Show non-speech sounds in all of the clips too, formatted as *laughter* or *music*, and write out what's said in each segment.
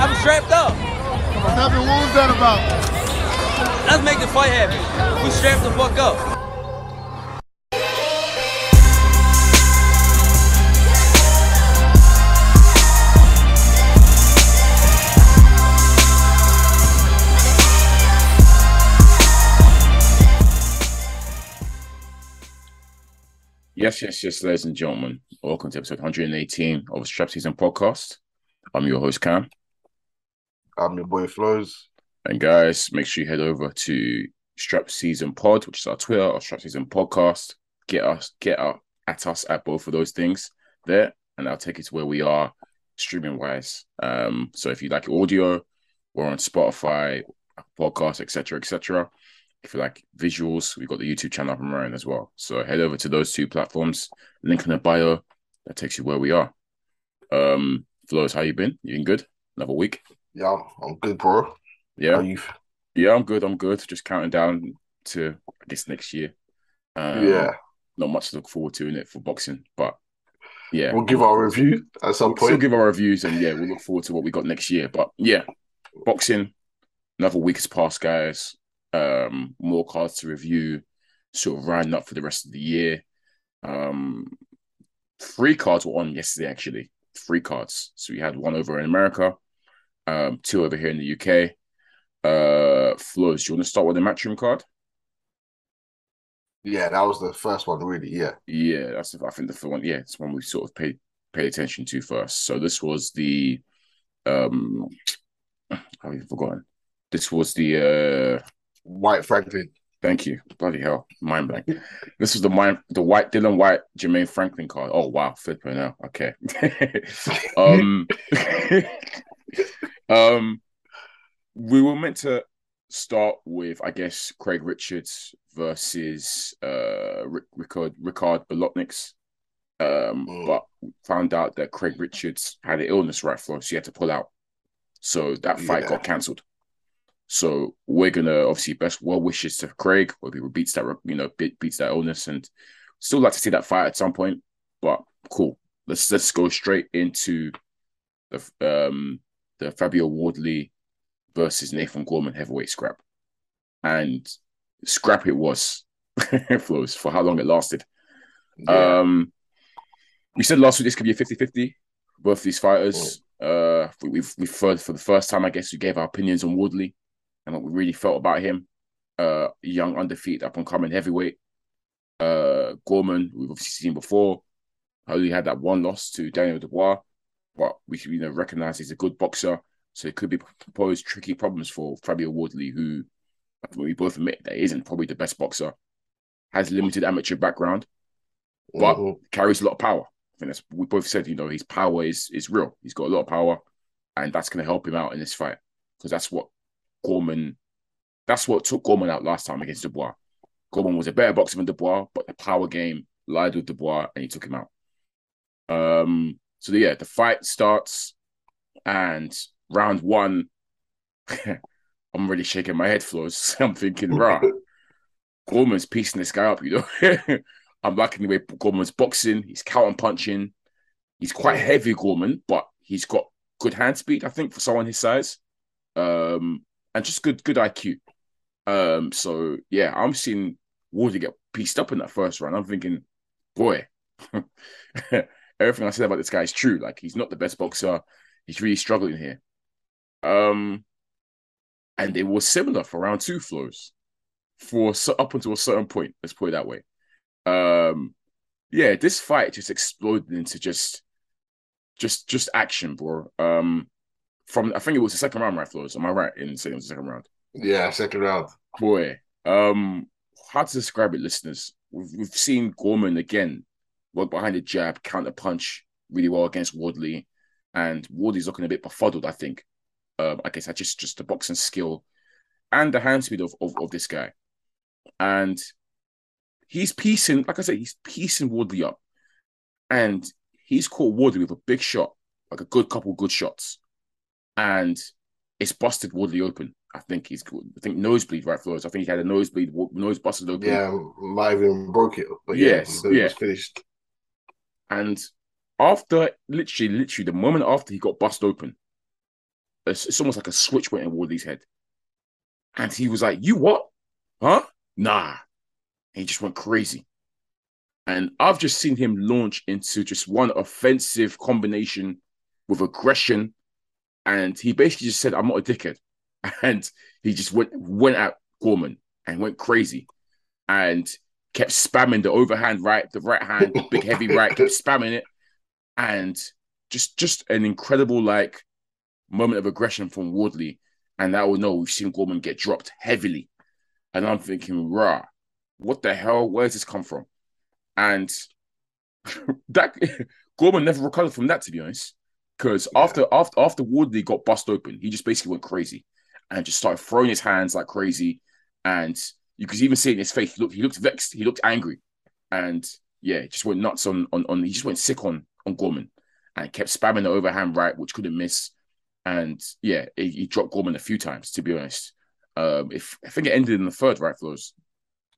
I'm strapped up. Nothing. happened? What was that about? Let's make the fight happen. We strapped the fuck up. Yes, yes, yes, ladies and gentlemen. Welcome to episode 118 of the Strap Season Podcast. I'm your host, Cam. I'm your boy Flows. And guys, make sure you head over to Strap Season Pod, which is our Twitter, or Strap Season Podcast. Get us, get out at us at both of those things there, and I'll take you to where we are streaming wise. Um, so if you like audio, we're on Spotify, podcast, etc., etc. If you like visuals, we've got the YouTube channel up and running as well. So head over to those two platforms. Link in the bio. That takes you where we are. Um, Flows, how you been? You been good? Another week? Yeah, I'm good, bro. Yeah. Yeah, I'm good. I'm good. Just counting down to I guess next year. Um, yeah, Not much to look forward to in it for boxing, but yeah, we'll give our review at some We'll point. give our reviews, and yeah, we'll look forward to what we got next year. But yeah, boxing. Another week has passed, guys. Um, more cards to review. Sort of rounding up for the rest of the year. Um, three cards were on yesterday, actually. Three cards. So we had one over in America, um, two over here in the UK. Uh, Flows, do you want to start with the matchroom card? Yeah, that was the first one, really. Yeah, Yeah, that's I think the first one. Yeah, it's one we sort of paid paid attention to first. So this was the um, I've even forgotten. This was the uh, Whyte Franklin. thank you, bloody hell, mind blank. This was the mind the white Dillian Whyte Jermaine Franklin card. Oh wow, flipping now. Okay. *laughs* um, *laughs* um, we were meant to start with, I guess, Craig Richards versus uh Ricard Ricard Bolotniks. Um, Mm. but found out that Craig Richards had an illness right for, so he had to pull out. So that fight Yeah. got cancelled. So we're gonna obviously best well wishes to Craig, where he beats that you know beat, beats that illness, and still like to see that fight at some point. But cool, let's let's go straight into the um the Fabio Wardley versus Nathan Gorman heavyweight scrap, and scrap it was *laughs* flows for how long it lasted. Yeah, Um, we said last week this could be a 50-50. Both these fighters. Uh, we, we've we've heard for the first time, I guess, we gave our opinions on Wardley and what we really felt about him. Uh, young, undefeated, up and coming heavyweight. Uh, Gorman, we've obviously seen before. Only had that one loss to Daniel Dubois, but we should you know recognize he's a good boxer, so it could be pose tricky problems for Fabio Wardley, who we both admit that isn't probably the best boxer, has limited amateur background but Mhm. carries a lot of power. I think that's we both said, you know, his power is is real. He's got a lot of power, and that's going to help him out in this fight because that's what Gorman, that's what took Gorman out last time against Dubois. Gorman was a better boxer than Dubois, but the power game lied with Dubois, and he took him out. Um. So yeah, the fight starts, and round one, *laughs* I'm really shaking my head, floors. *laughs* I'm thinking, right, Gorman's piecing this guy up, you know. *laughs* I'm liking the way Gorman's boxing. He's counter punching. He's quite heavy, Gorman, but he's got good hand speed. I think for someone his size, um, and just good good IQ. Um, so yeah, I'm seeing Wardy get pieced up in that first round. I'm thinking, boy, everything I said about this guy is true. Like he's not the best boxer. He's really struggling here. Um, and it was similar for round two flows, for so- up until a certain point. Let's put it that way. Um, yeah, this fight just exploded into just, just, just action, bro. Um, from I think it was the second round, right, Flows? Am I right in saying it was the second round? yeah, second round. Boy, um, how to describe it, listeners? We've, we've seen Gorman again work behind the jab, counter punch really well against Wardley, and Wardley's looking a bit befuddled. I think. Um, I guess I just just the boxing skill and the hand speed of, of of this guy, and he's piecing. Like I said, he's piecing Wardley up, and he's caught Wardley with a big shot, like a good couple good shots, and it's busted Wardley open. I think he's I think nosebleed right Flows. I think he had a nosebleed, nose busted open. Yeah, might have even broke it, but Yes, yeah, yeah. it was finished. And after literally, literally the moment after he got bust open, it's, it's almost like a switch went in Wardley's head. And he was like, You what? Huh? Nah. And he just went crazy. And I've just seen him launch into just one offensive combination with aggression. And he basically just said, I'm not a dickhead. *laughs* And he just went went at Gorman and went crazy. And kept spamming the overhand right, the right hand, the big heavy right, kept *laughs* spamming it. And just just an incredible like moment of aggression from Wardley. And that will know we've seen Gorman get dropped heavily. And I'm thinking, rah, what the hell? Where's this come from? And *laughs* that *laughs* Gorman never recovered from that, to be honest. Because Yeah. after after after Wardley got bust open, he just basically went crazy and just started throwing his hands like crazy. And you could even see in his face. He looked, he looked vexed, he looked angry. And yeah, just went nuts on on on he just went sick on on Gorman and kept spamming the overhand right, which couldn't miss. And yeah, he, he dropped Gorman a few times, to be honest. Um, if I think it ended in the third, right, Flows?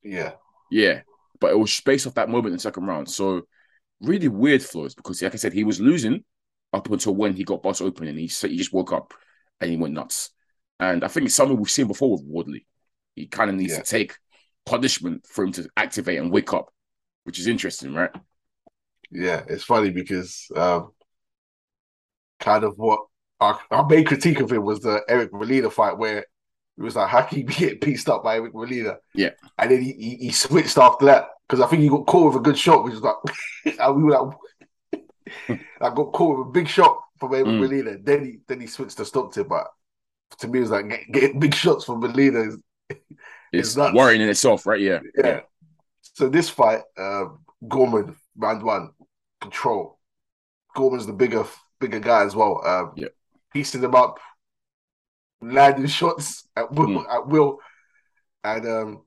Yeah. Yeah, but it was based off that moment in the second round. So really weird flows because, like I said, he was losing up until when he got bust open and he said he just woke up and he went nuts. And I think it's something we've seen before with Wardley. He kind of needs Yeah. to take punishment for him to activate and wake up, which is interesting, right? Yeah, it's funny because um, kind of what our, our main critique of him was the Eric Molina fight where it was like how can you be getting pieced up by Eric Molina? Yeah. and then he, he, he switched after that because I think he got caught with a good shot, which was like *laughs* and we were like, *laughs* I got caught with a big shot from Eric Mm. Molina. Then he then he switched to stopped it, but to me it was like get, getting big shots from Molina. Is, It's nuts. worrying in itself, right? Yeah. yeah. So this fight, uh, Gorman round one control. Gorman's the bigger bigger guy as well. Um, Yeah. piecing them up, landing shots at will, Mm. at will, and um,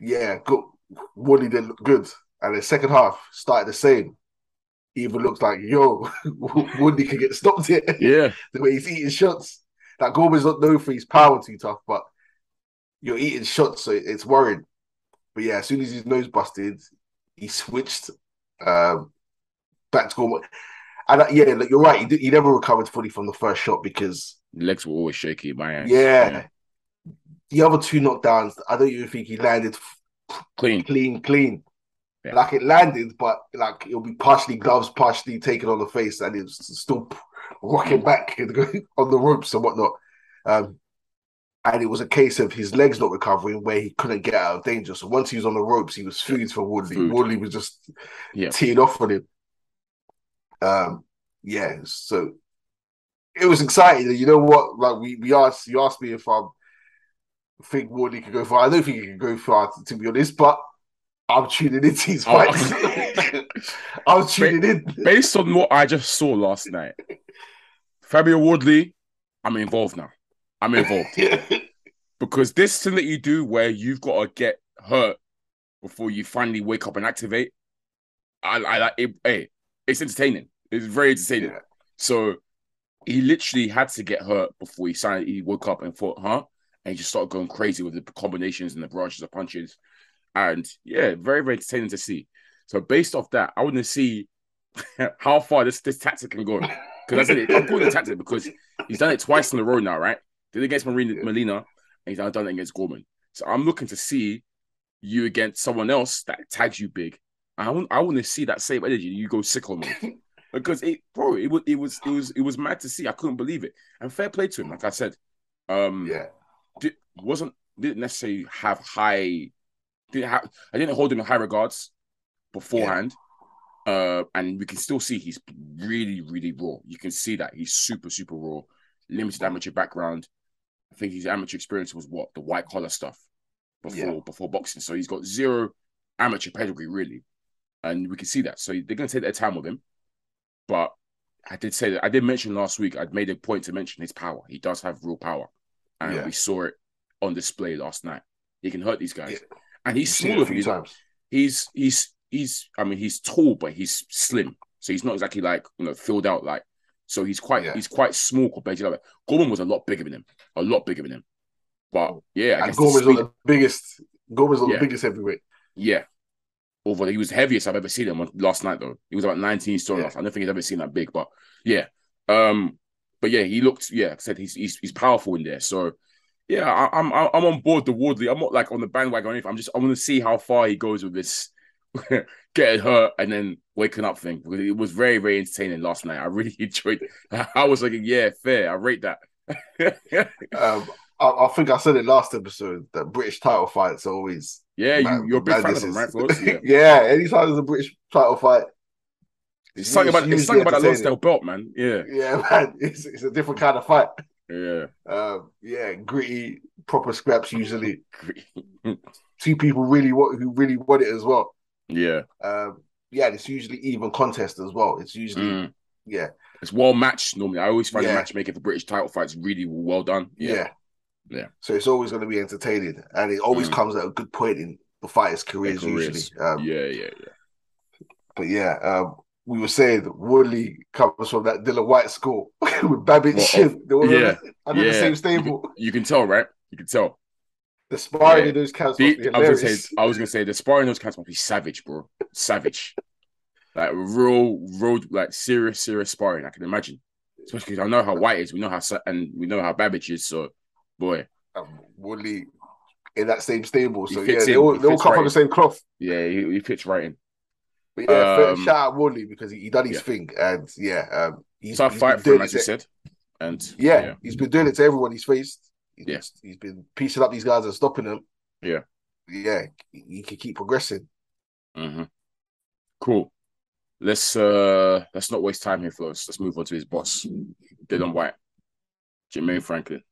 yeah, good. Wardley did look good, and the second half started the same. Even looks like yo, *laughs* Woody can get stopped here. Yeah. *laughs* the way he's eating shots. Like Gorman's not known for his power too tough, but you're eating shots, so it's worrying. But yeah, as soon as his nose busted, he switched um, back to Gorman. And uh, yeah, like, you're right. He, did, he never recovered fully from the first shot because Legs were always shaky my hands. yeah, the other two knockdowns, I don't even think he landed Clean. clean, clean. Yeah. Like it landed, but like it'll be partially gloves, partially taken on the face, and it's still rocking back *laughs* on the ropes and whatnot. Um, and it was a case of his legs not recovering, where he couldn't get out of danger. So once he was on the ropes, he was food for Wardley. Food. Wardley was just Yeah. teeing off on him. Um, yeah, so it was exciting. You know what? Like we we asked you asked me if I think Wardley could go far. I don't think he can go far, to, to be honest, but I'm tuning into his Oh. fights. *laughs* I'm tuning in. Based on what I just saw last night, Fabio Wardley, I'm involved now. I'm involved. *laughs* because this thing that you do where you've got to get hurt before you finally wake up and activate, I, I like it. Hey, it's entertaining. It's very entertaining. Yeah. So he literally had to get hurt before he signed. He woke up and thought, "Huh?" And he just started going crazy with the combinations and the branches of punches, and yeah, very very entertaining to see. So based off that, I want to see *laughs* how far this this tactic can go. Because I said it, I'm calling it tactic because he's done it twice in a row now, right? Did against Marina, Molina, and he's now done it against Gorman. So I'm looking to see you against someone else that tags you big. I want I want to see that same energy. You go sick on me *laughs* because it, bro, it was it was it was it was mad to see. I couldn't believe it. And fair play to him, like I said, um, Yeah. did, wasn't didn't necessarily have high. Didn't have I didn't hold him in high regards beforehand. Uh, and we can still see he's really, really raw. You can see that he's super, super raw. Limited amateur background. I think his amateur experience was what the white collar stuff before Yeah. before boxing. So he's got zero amateur pedigree really, and we can see that. So they're going to take their time with him. But I did say that I did mention last week. I'd made a point to mention his power. He does have real power, and Yeah. we saw it on display last night. He can hurt these guys, Yeah. and he's You've seen it smaller. a than few he's, times. he's he's he's I mean he's tall but he's slim. So he's not exactly like you know filled out like so he's quite Yeah. he's quite small compared to like Gorman was a lot bigger than him. A lot bigger than him. But yeah, I And Gorman's speed- the biggest. Gorman's Yeah. the biggest heavyweight. yeah. Although he was the heaviest I've ever seen him on- last night, though. He was about 19 stone. Yeah. I don't think he's ever seen that big, but yeah. Um, but yeah, he looked. Yeah, like I said he's he's, he's powerful in there. So yeah, I, I'm I'm I'm on board the Wardley. I'm not like on the bandwagon or anything. I'm just I want to see how far he goes with this *laughs* getting hurt and then waking up thing. Because it was very very entertaining last night. I really *laughs* enjoyed. It. I was like, yeah, fair. I rate that. *laughs* Um, I, I think I said it last episode that British title fights are always yeah, you, Man, you're a big fan of is- right? Yeah. *laughs* yeah, anytime there's a British title fight, It's something about it's something about that. Lonsdale belt, man. Yeah, Yeah, man, it's it's a different kind of fight. yeah. Um, yeah, gritty, proper scraps usually. Two people really want who really want it as well. Yeah. Um, yeah, it's usually even contest as well. It's usually Mm. yeah, It's well matched normally. I always find the Yeah. matchmaking for British title fights really well done. yeah, Yeah. Yeah. So it's always going to be entertaining, and it always Mm. comes at a good point in the fighters' careers, careers. usually. Um, yeah, yeah, yeah. But yeah, um, we were saying Wardley comes from that Dillian Whyte school *laughs* with Babic Well, were yeah, *laughs* under the yeah. same You stable. can, you can tell, right? You can tell. The sparring Yeah. in those camps The- I was gonna say, I was gonna say, the sparring in those cats must be savage, bro. Savage, like real, real, like serious, serious sparring. I can imagine, especially because I know how Whyte is. We know how, and we know how Babic is. So, boy, um, Wardley in that same stable. So yeah, they all, they all come right from the same cloth. yeah, he, he fits right in. But yeah, Um, shout out Wardley because he, he done his yeah. thing, and yeah, um, he's, Tough he's fight for him, as you said. And Yeah, he's been doing it to everyone he's faced. He's, Yeah. he's been piecing up these guys and stopping them. Yeah. yeah, he, can keep progressing. Mhm. Cool. Let's uh let's not waste time here, Flows. Let's move on to his boss, Dillian Whyte, Jermaine Franklin.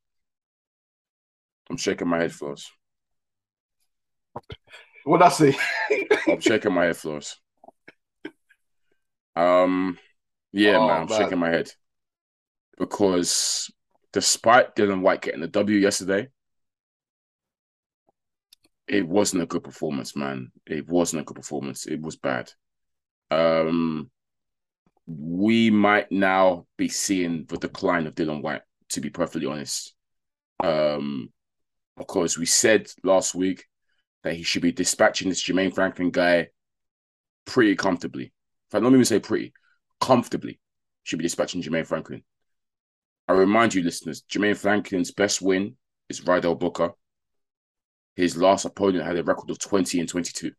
I'm shaking my head, Flows. What I say? I'm shaking my head, Flows. Um, yeah, Oh, man, I'm man. shaking my head because despite Dillian Whyte getting the W yesterday, it wasn't a good performance, man. It wasn't a good performance. It was bad. Um, we might now be seeing the decline of Dillian Whyte, to be perfectly honest. Um, because we said last week that he should be dispatching this Jermaine Franklin guy pretty comfortably. If I don't even say pretty, comfortably should be dispatching Jermaine Franklin. I remind you, listeners, Jermaine Franklin's best win is Rydell Booker. His last opponent had a record of 20 and 22.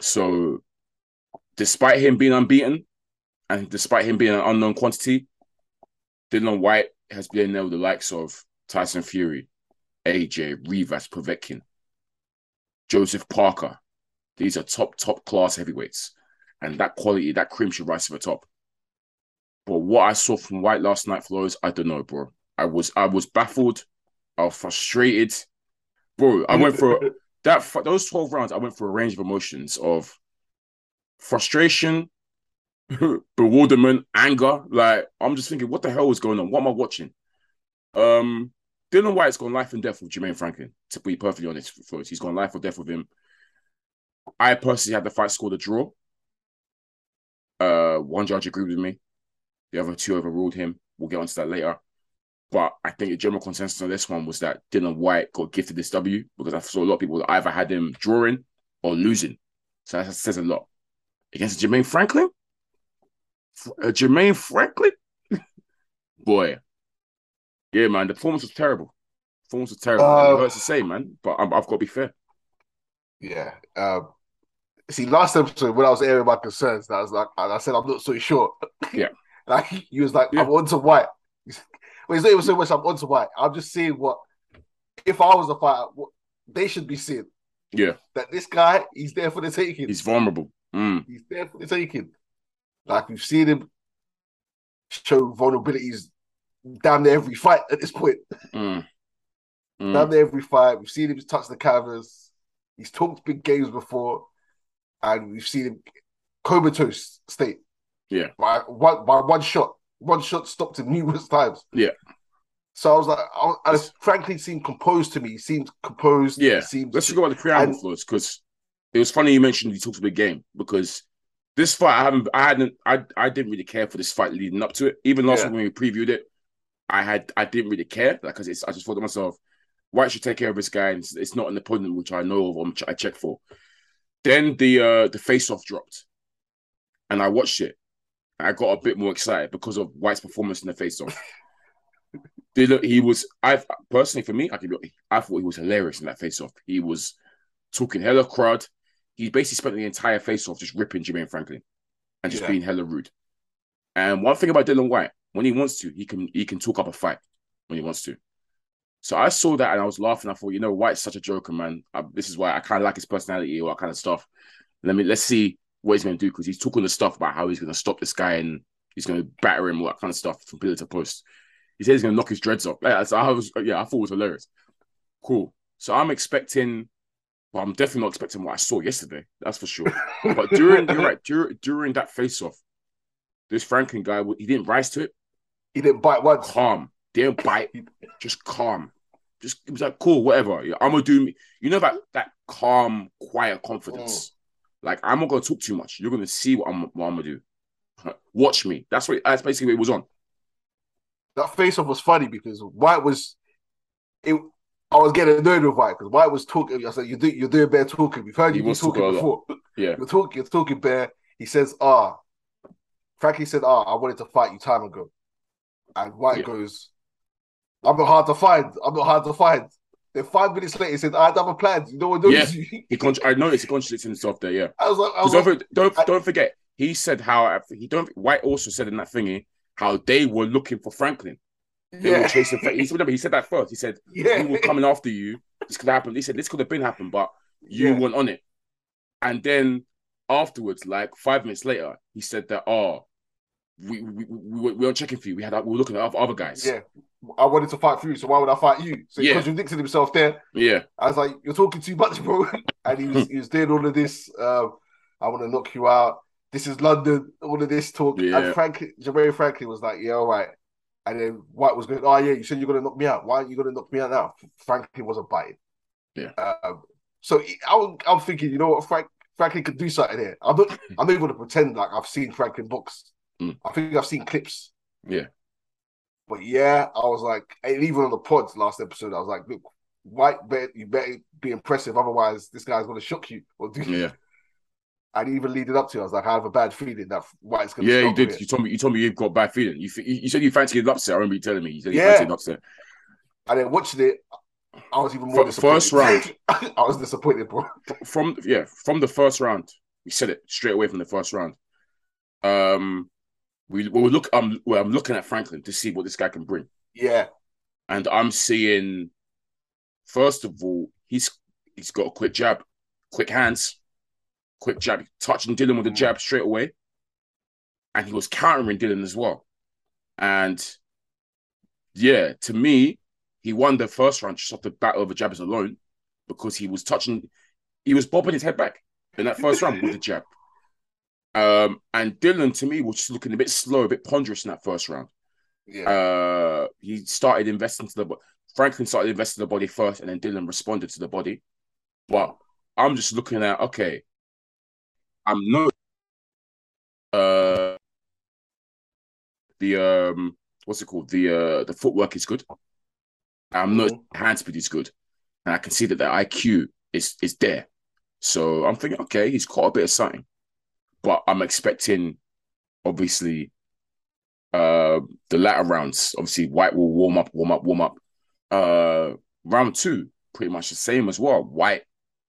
So, despite him being unbeaten and despite him being an unknown quantity, Dillian Whyte has been there with the likes of Tyson Fury, AJ, Rivas, Povetkin, Joseph Parker. These are top, top class heavyweights. And that quality, that cream should rise to the top. But what I saw from Whyte last night, Flows, I don't know, bro. I was I was baffled. I was frustrated. Bro, I went for *laughs* that those 12 rounds, I went for a range of emotions of frustration, *laughs* bewilderment, anger. Like, I'm just thinking, what the hell is going on? What am I watching? Um, Dillian Whyte's gone life and death with Jermaine Franklin, to be perfectly honest, Flows. He's gone life or death with him. I personally had the fight scored a draw. Uh, one judge agreed with me. The other two overruled him. We'll get onto that later. But I think the general consensus on this one was that Dillian Whyte got gifted this W because I saw a lot of people that either had him drawing or losing. So that says a lot. Against Jermaine Franklin? Uh, Jermaine Franklin? *laughs* Boy. Yeah, man, the performance was terrible. Performance was terrible. Uh, it hurts to say, man, but I'm, I've got to be fair. Yeah. Um, see, last episode when I was airing my concerns, I was like, I said I'm not so sure. Yeah. *laughs* *laughs* like he was like, Yeah. I'm onto white. Well, it's not even so much I'm onto white. I'm just seeing what if I was a fighter, what they should be seeing. Yeah, That this guy, he's there for the taking. he's vulnerable. Mm, He's there for the taking. Like we've seen him show vulnerabilities damn near every fight at this point. mm, mm. Damn near every fight. We've seen him touch the canvas. He's talked big games before, and we've seen him comatose state. Yeah. By one by one shot. One shot stopped him *laughs* numerous times. Yeah. So I was like, I, was- I frankly seemed composed to me. He seemed composed. Yeah. Seemed Let's talk about the preamble And- floors because it was funny you mentioned he talked a big game because this fight I haven't I hadn't I I didn't really care for this fight leading up to it. Even last Yeah. week when we previewed it, I had I didn't really care like because it's I just thought to myself, Whyte should take care of this guy and it's, it's not an opponent which I know of or which I check for. Then the uh the face off dropped, and I watched it. I got a bit more excited because of Whyte's performance in the face off. he was I personally for me, I could be, I thought he was hilarious in that face off. He was talking hella crud. He basically spent the entire face off just ripping Jermaine Franklin and just Yeah. being hella rude. And one thing about Dillian Whyte, when he wants to, he can he can talk up a fight when he wants to. So I saw that and I was laughing. I thought, you know, Whyte's such a joker, man. Uh, this is why I kind of like his personality, all that kind of stuff. Let me let's see what he's going to do because he's talking the stuff about how he's going to stop this guy and he's going to batter him, all that kind of stuff from pillar to post. He said he's going to knock his dreads off. Yeah, so I was, yeah, I thought it was hilarious. Cool. So I'm expecting. Well, I'm definitely not expecting what I saw yesterday. That's for sure. But during, you're right. During during that face off, this Franklin guy, he didn't rise to it. He didn't bite once. Calm. Didn't bite. Just calm. Just it was like cool, whatever. Yeah, I'm gonna do me. You know that that calm, quiet confidence. Oh. Like I'm not gonna talk too much. You're gonna see what I'm what I'm gonna do. Watch me. That's what. That's basically what it was on. That face off was funny because Whyte was. It. I was getting annoyed with Whyte because Whyte was talking. I said, "You do, you're doing bear talking. We've heard He you be talking talking a lot. before. Yeah. You're talking. You're talking bear." He says, "Ah." Frankie said, "Ah, I wanted to fight you time ago," and Whyte Yeah. goes, "I'm not hard to find. I'm not hard to find." Then five minutes later, he said, "I had other plans. No one knows Yeah. you." *laughs* He con- I noticed he contradicts himself there. Yeah. I was like, I was don't, don't I- don't forget, he said how he don't. Whyte also said in that thingy how they were looking for Franklin. They were yeah, chasing. Fra- he, remember, he said that first. He said yeah, we were coming after you. This could happen. He said this could have been happened, but you Yeah. weren't on it. And then afterwards, like five minutes later, he said that oh, we we, we, we, were- we weren't checking for you. We had we were looking at other guys. yeah. I wanted to fight for you, so why would I fight you? So he Yeah. contradicted himself there. yeah, I was like, "You're talking too much, bro." *laughs* And he was he was doing all of this. Um, I want to knock you out. This is London. All of this talk. Yeah. And Frank, Jermaine Franklin was like, "Yeah, all right." And then Whyte was going, "Oh yeah, you said you're to knock me out. Why are you to knock me out now?" Franklin wasn't biting. Yeah. Um, so I was, I'm thinking, you know what, Frank Franklin could do something here. I'm not. *laughs* I'm not going to pretend like I've seen Franklin box. Mm. I think I've seen clips. Yeah. But yeah, I was like, even on the pods last episode, I was like, look, Whyte, bet you better be impressive, otherwise this guy's going to shock you. *laughs* Or do yeah, And even leading up to, it, I was like, I have a bad feeling that Whyte's going to. yeah. You did. You told me. You told me you've got bad feeling. You you you said you fancied an upset. I remember you telling me. You said you Yeah. fancied an upset. And then watching it, I was even more F- disappointed. first round. *laughs* I was disappointed, bro. From yeah, from the first round, we said it straight away from the first round. Um, we we were look. Um, well, I'm looking at Franklin to see what this guy can bring. Yeah, and I'm seeing, first of all, he's he's got a quick jab, quick hands, quick jab, touching Dillian with a jab straight away, and he was countering Dillian as well, and yeah, to me, he won the first round just off the bat of the jabs alone because he was touching, he was bobbing his head back in that first round with the jab. Um, and Dillian to me was just looking a bit slow, a bit ponderous in that first round yeah, uh he started investing to the bo- Franklin started investing the body first and then Dylan responded to the body. But I'm just looking at okay, I'm not uh the um what's it called? The uh the footwork is good. I'm not Mhm. hand speed is good. And I can see that the IQ is is there. So I'm thinking, okay, he's caught a bit of something. But I'm expecting obviously uh the latter rounds. Obviously, Whyte will warm up, warm up, warm up. Uh round two, pretty much the same as well. Whyte,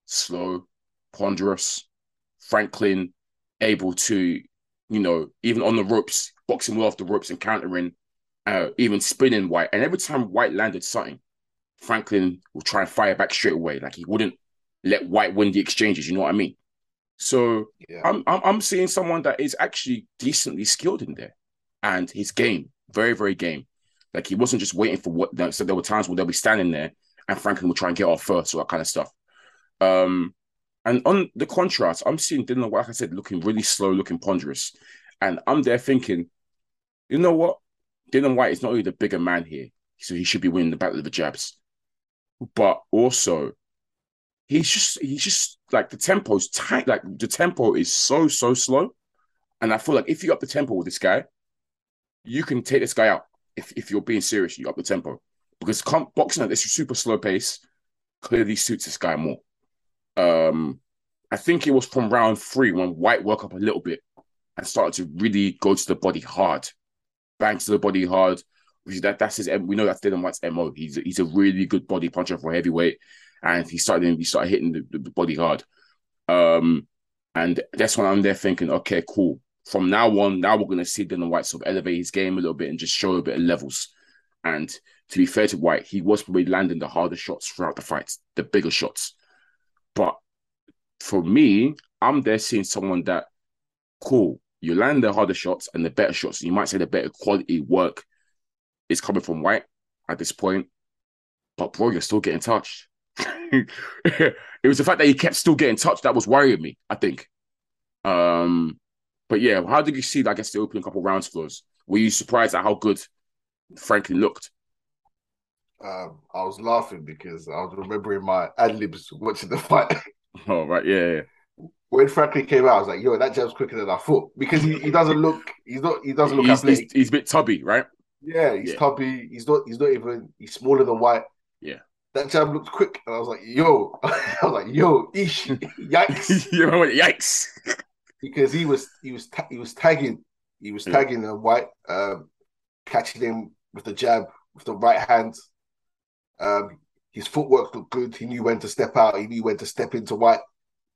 slow, ponderous, Franklin able to, you know, even on the ropes, boxing well off the ropes and countering, uh, even spinning Whyte. And every time Whyte landed something, Franklin will try and fire back straight away. Like he wouldn't let Whyte win the exchanges, you know what I mean? So yeah. I'm, I'm I'm seeing someone that is actually decently skilled in there, and his game very very game. Like he wasn't just waiting for what. So there were times where they'll be standing there, and Franklin will try and get off first, or that kind of stuff. Um, and on the contrast, I'm seeing Dillian, Whyte, like I said, looking really slow, looking ponderous, and I'm there thinking, you know what, Dillian Whyte is not only the bigger man here, so he should be winning the battle of the jabs, but also he's just he's just like the tempo's tight. Like the tempo is so so slow, and I feel like if you up the tempo with this guy, you can take this guy out. If if you're being serious, you up the tempo because com- boxing at this super slow pace clearly suits this guy more. Um, I think it was from round three when Whyte woke up a little bit and started to really go to the body hard, bang to the body hard. Which that that's his. We know that's Dillian Whyte's mo. He's he's a really good body puncher for heavyweight, and he started he started hitting the, the body hard. Um, and that's when I'm there thinking, okay, cool. From now on, now we're gonna see Dillian Whyte sort of elevate his game a little bit and just show a bit of levels. And to be fair to Whyte, he was probably landing the harder shots throughout the fights, the bigger shots. But for me, I'm there seeing someone that cool. You land the harder shots and the better shots. You might say the better quality work is coming from Whyte at this point. But bro, you're still getting touched. *laughs* it was the fact that he kept still getting touched that was worrying me, I think. Um, but yeah, how did you see, I guess, the opening couple rounds for us? Were you surprised at how good Franklin looked? Um, I was laughing because I was remembering my ad libs watching the fight. *laughs* *laughs* Oh, right, yeah, yeah. When Franklin came out, I was like, "Yo, that jab's quicker than I thought." Because he, he doesn't look, he's not, he doesn't look He's, athletic. he's, he's a bit tubby, right? Yeah, he's Yeah. tubby. He's not. He's not even. He's smaller than Whyte. That jab looked quick, and I was like, "Yo," *laughs* I was like, "Yo, ish, yikes!" *laughs* Yikes. because he was he was ta- he was tagging he was tagging uh, Whyte, um, catching him with the jab with the right hand. Um, his footwork looked good. He knew when to step out. He knew when to step into Whyte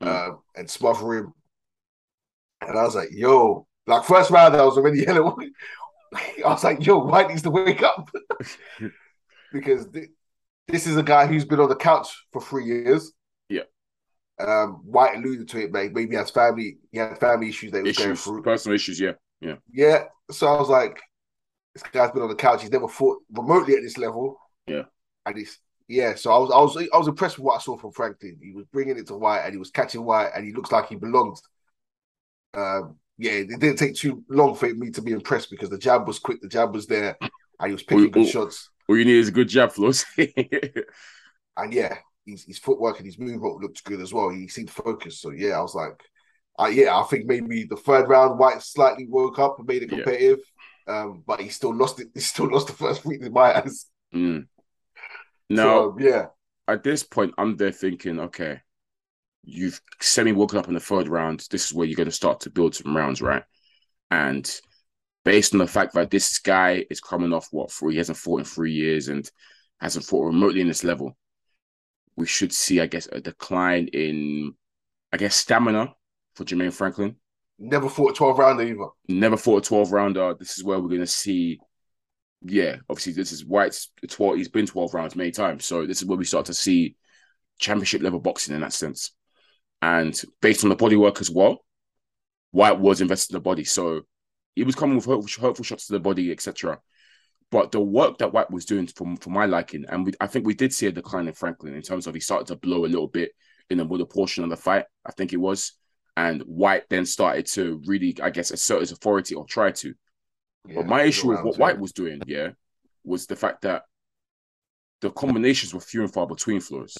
Mm. uh, and smother him. And I was like, "Yo!" Like first round, I was already *laughs* yelling. I was like, "Yo, Whyte needs to wake up," because this is a guy who's been on the couch for three years. Yeah. Um, Whyte alluded to it, mate. Maybe he has family. He had family issues that he was going through. personal issues, yeah. Yeah. Yeah. So I was like, this guy's been on the couch. He's never fought remotely at this level. Yeah. And he's yeah. So I was I was I was impressed with what I saw from Franklin. He was bringing it to Whyte and he was catching Whyte and he looks like he belonged. Um. Yeah. It didn't take too long for me to be impressed because the jab was quick. The jab was there, and he was picking good shots. All you need is a good jab, Flows. *laughs* And yeah, his, his footwork and his movement looked good as well. He seemed focused. So yeah, I was like, uh, yeah, I think maybe the third round, Whyte slightly woke up and made it Yeah. competitive. Um, but he still lost it. *laughs* He still lost the first three in my eyes. mm. Now, So yeah, at this point, I'm there thinking, okay, you've semi woken up in the third round. This is where you're going to start to build some rounds, right? And based on the fact that this guy is coming off what three, he hasn't fought in three years and hasn't fought remotely in this level, we should see, I guess, a decline in, I guess, stamina for Jermaine Franklin. never fought a 12 rounder either. Never fought a 12 rounder. This is where we're going to see. Yeah, obviously, this is Whyte's 12. He's been 12 rounds many times. So, this is where we start to see championship level boxing in that sense. And based on the body work as well, White was invested in the body. So, he was coming with hurtful, hurtful shots to the body, etc. But the work that Whyte was doing for, for my liking, and we, I think we did see a decline in Franklin in terms of he started to blow a little bit in the middle portion of the fight, I think it was. And Whyte then started to really, I guess, assert his authority or try to. But my issue with what. Whyte was doing, yeah, was the fact that the combinations were few and far between floors.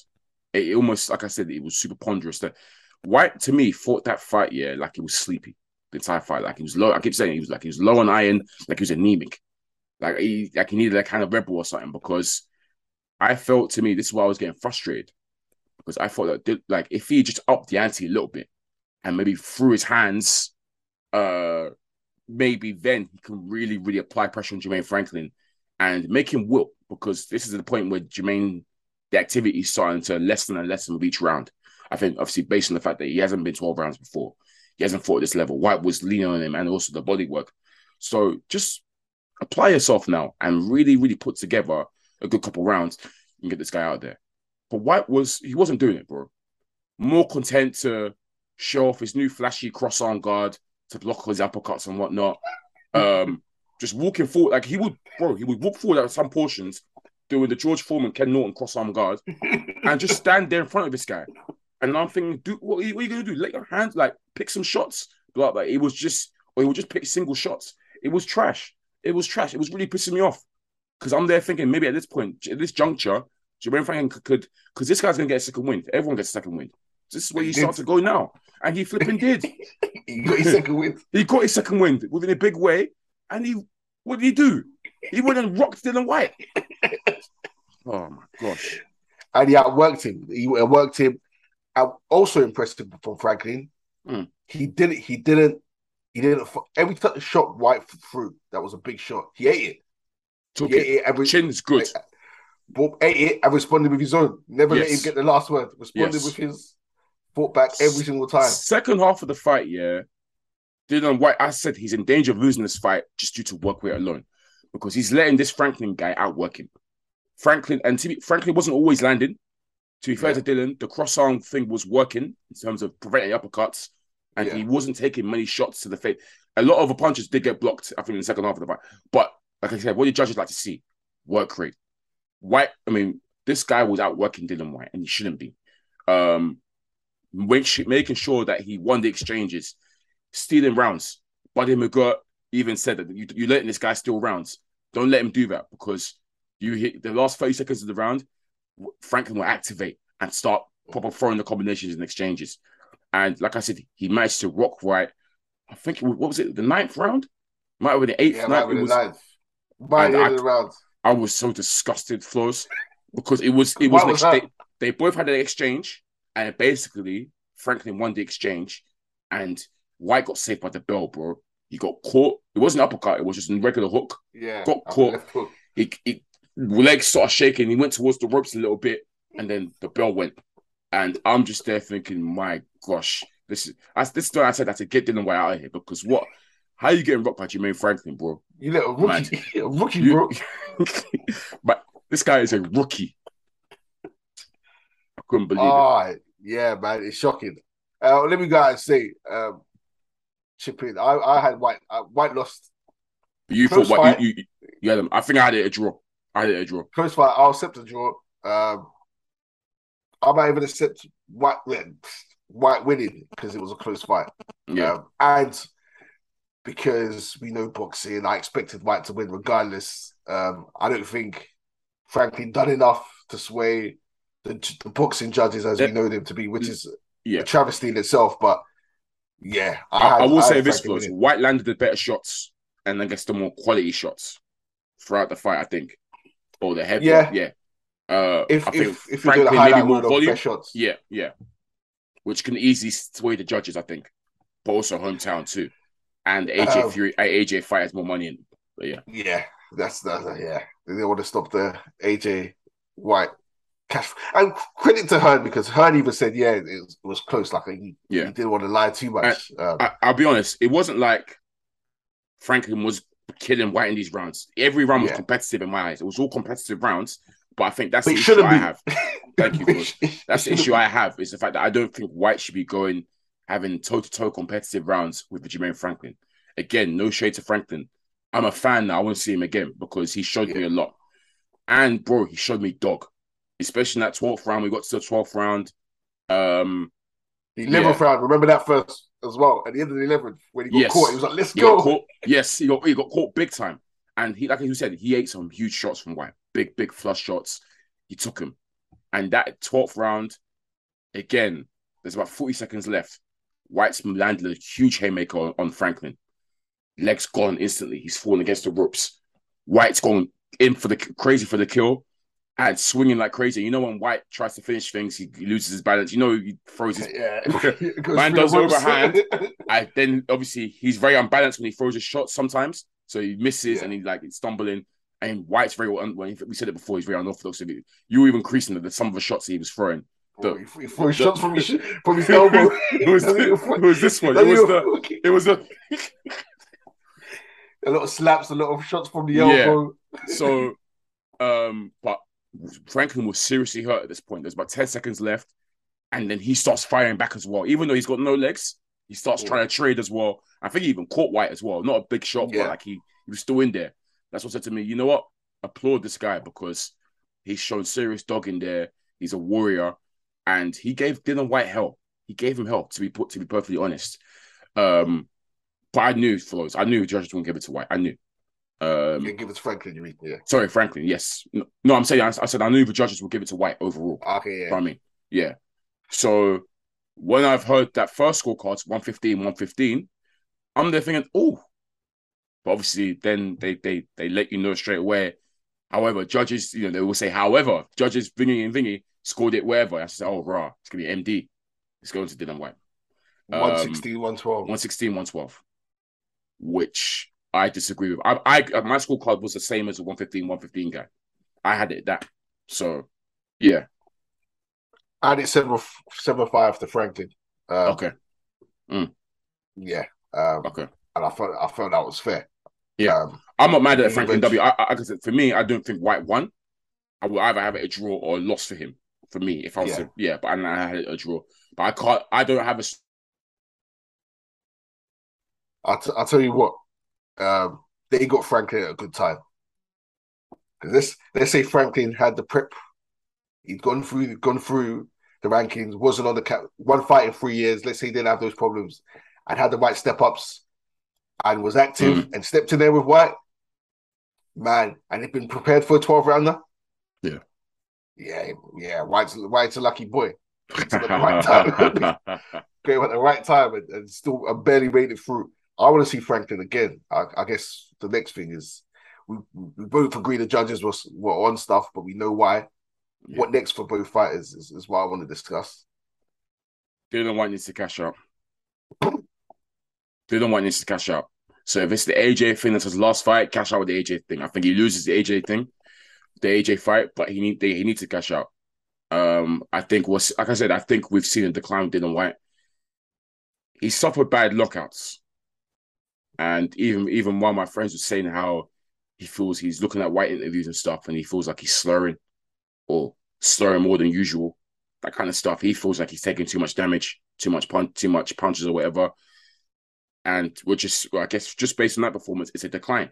It, it almost, like I said, it was super ponderous. That Whyte, to me, fought that fight, yeah, like it was sleepy the entire fight. Like he was low. I keep saying he was like he was low on iron, like he was anemic, like he like he needed that kind of rebel or something. Because I felt to me, this is why I was getting frustrated because I thought that like if he just upped the ante a little bit and maybe threw his hands, uh, maybe then he can really, really apply pressure on Jermaine Franklin and make him wilt because this is the point where Jermaine, the activity is starting to lessen and lessen with each round. I think obviously based on the fact that he hasn't been 12 rounds before, he hasn't fought at this level. Whyte was leaning on him and also the body work. So just apply yourself now and really, really put together a good couple rounds and get this guy out there. But Whyte was he wasn't doing it, bro. More content to show off his new flashy cross arm guard to block his uppercuts and whatnot. Um, just walking forward, like he would, bro, he would walk forward at some portions doing the George Foreman, Ken Norton cross arm guard, *laughs* and just stand there in front of this guy. And I'm thinking, dude, what are you, you gonna do? Let your hands like pick some shots. But like, it was just, or he would just pick single shots. It was trash. It was trash. It was really pissing me off because I'm there thinking maybe at this point, at this juncture, Jermaine Franklin could, because this guy's gonna get a second win. Everyone gets a second win. This is where you start to go now, and he flipping did. *laughs* he got his second win. *laughs* He got his second win within a big way, and he what did he do? He went and rocked Dillian Whyte. *laughs* Oh my gosh! And he outworked him. He uh, outworked him. I'm also impressed from Franklin. Mm. He didn't. He didn't. He didn't. Every time the shot Whyte through, that was a big shot. He ate it. Took He it. ate it. Every, Chin's good. Bob ate it and responded with his own. Never let him get the last word. Responded Yes. with his fought back every single time. Second half of the fight, yeah. Dillian Whyte, I said he's in danger of losing this fight just due to work rate alone. Because he's letting this Franklin guy outwork him. Franklin and be, Franklin wasn't always landing. To be fair Yeah. to Dillian, the cross arm thing was working in terms of preventing uppercuts, and Yeah. he wasn't taking many shots to the face. A lot of the punches did get blocked, I think, in the second half of the fight. But like I said, what the judges like to see, work rate. Whyte, I mean, this guy was outworking Dillian Whyte, and he shouldn't be. Um, making sure that he won the exchanges, stealing rounds. Buddy McGirt even said that you, you're letting this guy steal rounds. Don't let him do that because you hit the last 30 seconds of the round, Franklin will activate and start proper throwing the combinations and exchanges. And like I said, he managed to rock right. I think, what was it, the ninth round? Might have been the eighth Yeah, night. right with It the was, ninth. By the end I- of the round. I was so disgusted, Flows, because it was it was, an was ex- they, they both had an exchange, and basically Franklin won the exchange, and Whyte got saved by the bell, bro. He got caught. It wasn't uppercut; it was just a regular hook. Yeah. got caught. He, he legs started shaking. He went towards the ropes a little bit, and then the bell went. And I'm just there thinking, my gosh, this is I, this is why I said I to get Dillian Whyte out of here because what? How are you getting rocked by Jermaine Franklin, bro? You little rookie. a *laughs* rookie, You- bro. *laughs* but this guy is a rookie. I couldn't believe it. Oh, yeah, man. It's shocking. Uh, let me go out and say, um, chip in. I, I had Whyte. Uh, Whyte lost you close thought what you, you you had them. I think I had it a draw. I had a draw. close fight. I'll accept the draw. Um, I might even accept Whyte Whyte winning because it was a close fight. Yeah. Um, and because we know boxing, I expected Whyte to win regardless. Um, I don't think Franklin done enough to sway the, the boxing judges as Yeah. we know them to be, which is Yeah. a travesty in itself. But yeah, I, I had- will had say this, winning. Whyte landed the better shots and then gets the more quality shots throughout the fight, I think. Or the head. Yeah. Yeah. Uh, If I if if you do the Franklin maybe highlight more volume. shots, Yeah, yeah. Which can easily sway the judges, I think. But also hometown too. And AJ Um, Fury, uh, AJ fight has more money in. But yeah. yeah, that's that's yeah. They want to stop the AJ Whyte cash. And credit to Hearn because Hearn even said, yeah, it was, it was close. Like he, Yeah. he didn't want to lie too much. um, I, I'll be honest, it wasn't like Franklin was killing Whyte in these rounds. Every round was Yeah. competitive in my eyes. It was all competitive rounds, but I think that's but the issue shouldn't I have. Thank you. *laughs* That's the issue I have is the fact that I don't think Whyte should be going having toe to toe competitive rounds with the Jermaine Franklin. Again, no shade to Franklin. I'm a fan now. I want to see him again because he showed me a lot. And bro, he showed me dog, especially in that 12th round. We got to the 12th round. Um, The 11th round, remember that first as well. At the end of the 11th, when he got Yes. caught, he was like, let's He go. Yes, he got he got caught big time. And he, like you said, he ate some huge shots from Whyte. Big, big flush shots. He took him. And that 12th round, again, there's about 40 seconds left. Whyte's landed a huge haymaker on, on Franklin. Legs gone instantly. He's falling against the ropes. Whyte's going in for the crazy for the kill and swinging like crazy. You know when Whyte tries to finish things, he, he loses his balance. You know he throws his Yeah. *laughs* *laughs* Man does overhand. *laughs* I then obviously he's very unbalanced when he throws his shots sometimes. So he misses Yeah. and he like stumbling. And Whyte's very un- when we said it before, he's very unorthodox. You were even creasing the some of the shots he was throwing. The- he threw the- shots from his, from his elbow. it was it was this one. It was the it was the a lot of slaps, a lot of shots from the Yeah. elbow. so um but Franklin was seriously hurt at this point. There's about 10 seconds left. And then he starts firing back as well. Even though he's got no legs, he starts Yeah. trying to trade as well. I think he even caught Whyte as well. Not a big shot, Yeah. but like he, he was still in there. That's what said to me, you know what? Applaud this guy because he's shown serious dog in there. He's a warrior. And he gave Dillian Whyte help. He gave him help, to be put to be perfectly honest. Um, but I knew Flows. I knew judges wouldn't give it to Whyte. I knew. Um, Yeah, give it to Franklin, you mean? Yeah. Sorry, Franklin. Yes. No, no, I'm saying I, I said I knew the judges would give it to Whyte overall. Okay, You know yeah. I mean, yeah. So when I've heard that first scorecards 115, 115, I'm there thinking, oh. But obviously, then they they they let you know straight away. However, judges, you know, they will say, however, judges Vingy and Vingy scored it wherever. I said, oh, rah, it's gonna be MD. It's going to Dylan Whyte. 116, 112. 116, 112, which I disagree with. I, I my school card was the same as the 115, 115 guy. I had it that. So, yeah. I had it 7 7 5 to Franklin. Um, Okay. Yeah. Um, Okay. and I felt I felt that was fair. Yeah. Um, I'm not mad at Franklin W. I, I, I for me, I don't think Whyte won. I will either have it a draw or a loss for him. For me, if I was Yeah. to, yeah, but I, I had it a draw. But I can't. I don't have a. I'll, t- I'll tell you what, um, they got Franklin at a good time. Let's let's say Franklin had the prep. He'd gone through gone through the rankings, wasn't on the cap, one fight in three years. Let's say he didn't have those problems, and had the right step ups, and was active Mm. and stepped in there with Whyte. Man, and he'd been prepared for a twelve rounder. Yeah. yeah, yeah. Whyte's Whyte's a lucky boy. It's at the right time. *laughs* *laughs* At the right time and, and still uh, barely made it through. I want to see Franklin again. I, I guess the next thing is we, we both agree the judges was were on stuff, but we know why. Yeah. What next for both fighters is, is what I want to discuss. Dillian Whyte needs to cash out. Dillian Whyte needs to cash out. So if it's the AJ thing that's his last fight, cash out with the AJ thing. I think he loses the AJ thing, the AJ fight, but he need they, he needs to cash out. Um, I think was like I said, I think we've seen a decline with Dillian Whyte. He suffered bad lockouts, and even even one of my friends was saying how he feels he's looking at Whyte interviews and stuff, and he feels like he's slurring or slurring more than usual that kind of stuff. He feels like he's taking too much damage, too much punch, too much punches or whatever. And which is, well, I guess, just based on that performance, it's a decline.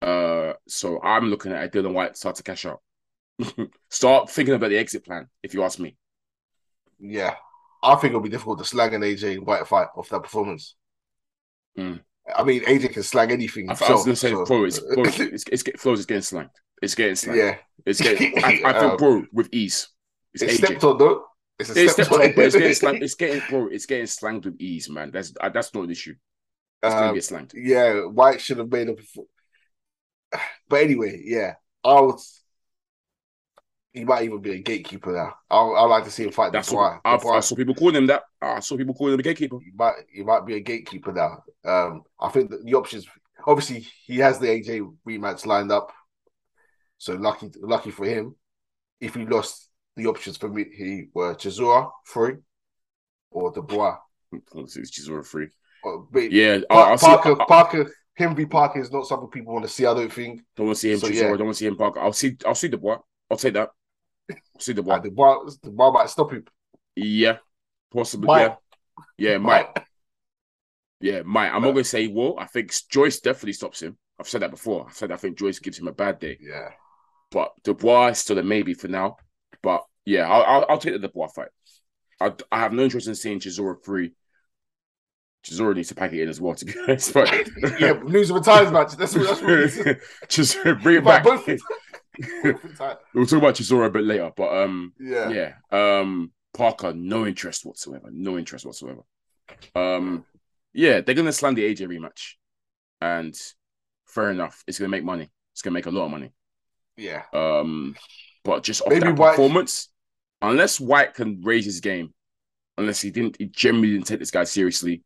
Uh, so I'm looking at a Dillian Whyte start to cash out. *laughs* start thinking about the exit plan, if you ask me. Yeah, I think it'll be difficult to slag an AJ Whyte fight off that performance. Mm. I mean, AJ can slag anything. I, I was going to say, so- bro, it's, bro, *laughs* it's, it's, it's, Flows is getting slanked. It's getting slanked. yeah, It's getting, *laughs* I, I Um, think, bro, with ease. It's, it's AJ. stepped on though. It's a It's, step on, but it's getting slanged. *laughs* It's getting, bro, it's getting slanged with ease, man. That's uh, that's not an issue. It's going Um, to get slanged. yeah, Whyte should have made a. *sighs* But anyway, yeah, I would. He might even be a gatekeeper now. I I like to see him fight That's Dubois. what I, Dubois, I saw people calling him that. I saw people calling him a gatekeeper. he might he might be a gatekeeper now. Um, I think that the options. Obviously, he has the AJ rematch lined up, so lucky lucky for him. If he lost, the options for me he were Chisora free or Dubois. It's just free. Or, but Yeah, Pa- I'll, I'll see. Parker, I, Parker, him v Parker is not something people want to see. I don't think. don't want to see him. So, Chisora, yeah. Don't want to see him. Parker. I'll see. I'll see boy. I'll take that. I'll see the uh, boy. the Dubois, Dubois might stop him. Yeah, possibly. Might. Yeah, yeah, might. *laughs* Yeah, might. I'm not gonna say well. I think Joyce definitely stops him. I've said that before. I've said I think Joyce gives him a bad day, Yeah. but Dubois is still a maybe for now. But yeah, I'll I'll, I'll take the Dubois fight. I, I have no interest in seeing Chisora free. Chisora needs to pack it in as well, to be honest. But *laughs* yeah, news of a times match. That's what that's what it is. just bring it back. both- both in time. We'll talk about Chisora a bit later, but um, Yeah. yeah, um, Parker, no interest whatsoever, no interest whatsoever. Um, yeah, they're gonna slam the AJ rematch, and fair enough, it's gonna make money. It's gonna make a lot of money. Yeah. Um, but just off Maybe that Whyte- performance, unless Whyte can raise his game, unless he didn't, he generally didn't take this guy seriously,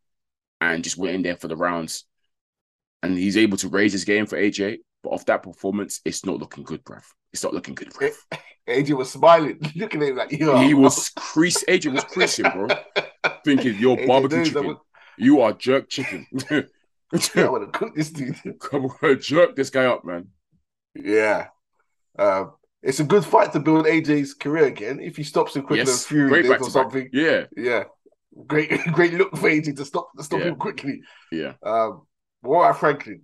and just went in there for the rounds, and he's able to raise his game for AJ. But off that performance, it's not looking good, bruv. It's not looking good, bruv. *laughs* AJ was smiling, *laughs* looking at him like, yo. He was crease. AJ was creasing, bro. *laughs* Thinking you're AJ barbecue chicken. would- You are jerk chicken. I want to cook this dude. Come on, jerk this guy up, man. Yeah. Um, it's a good fight to build AJ's career again. If he stops him quicker Yes, than Fury great did back or to back. something. Yeah, Yeah. Great great look for AJ to stop to stop Yeah. him quickly. yeah. Um what about Franklin?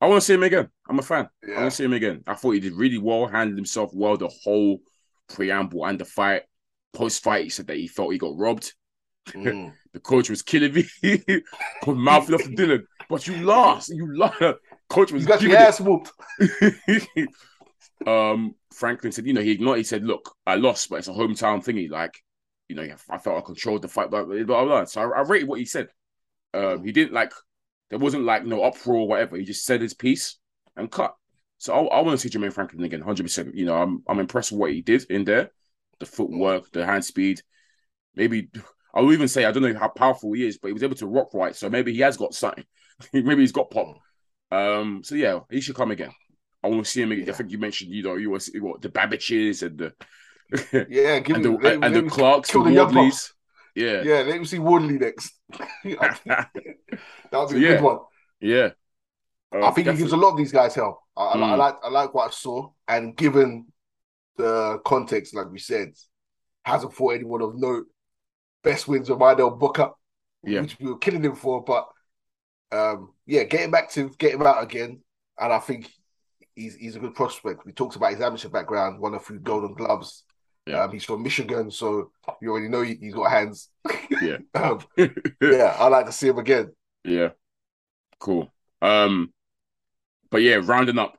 I want to see him again. I'm a fan. I want to see him again. I thought he did really well, handled himself well the whole preamble and the fight. Post fight, he said that he felt he got robbed. Mm. *laughs* The coach was killing me. *laughs* Put mouth off Dillian, but you lost. You lost. *laughs* Coach was You got your it- ass whooped. um, Franklin said, you know, he ignored. He said, "Look, I lost, but it's a hometown thingy. Like, you know, I felt I controlled the fight, blah blah blah." blah. So I, I rated what he said. Um, he didn't like. There wasn't like no uproar or whatever. He just said his piece and cut. So I, I want to see Jermaine Franklin again, hundred percent. You know, I'm I'm impressed with what he did in there, the footwork, the hand speed. maybe I will even say I don't know how powerful he is, but he was able to rock right. So maybe he has got something. *laughs* maybe he's got pop. Um, so yeah, he should come again. I want to see him. Again. I think you mentioned, you know, you want what the Babics and the yeah, give *laughs* and him, the, him- and let the him Clarks, the kill the young Wardleys. Yeah, Yeah, let me see Wardley next. *laughs* *laughs* that would be a yeah. good one. yeah. I think he gives a lot of these guys hell. I, I, I Mm. like I like what I saw, and given the context, like we said, hasn't fought anyone of note. Best wins of Rydell Booker, Yeah. which we were killing him for, but um, yeah, get him active, get him out again, and I think he's he's a good prospect. We talked about his amateur background, won a few Golden Gloves. Yeah. Um, he's from Michigan, so you already know he, he's got hands. Yeah. *laughs* um, *laughs* yeah, I like to see him again. Yeah. Cool. Um, but yeah, rounding up,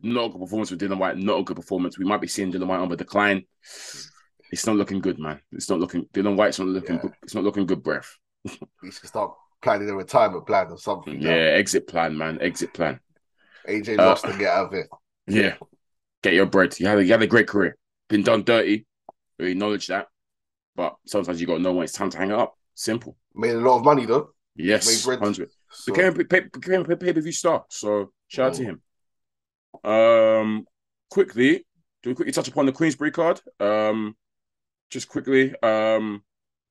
not a good performance with Dillian Whyte. Not a good performance. We might be seeing Dillian Whyte on the decline. It's not looking good, man. It's not looking. Dillian Whyte's not looking. Yeah. good. It's not looking good, breath. *laughs* He should start planning a retirement plan or something. Yeah, exit plan, man. Exit plan. AJ Uh, lost and get out of it. Yeah, get your bread. You had a, you had a great career. Been done dirty. We acknowledge that. But sometimes you got to know when it's time to hang it up. Simple. Made a lot of money though. Yes, Made bread. So, Became became a pay per view star. So shout out to him. Um, quickly, do we quickly touch upon the Queensberry card? Um, just quickly. Um,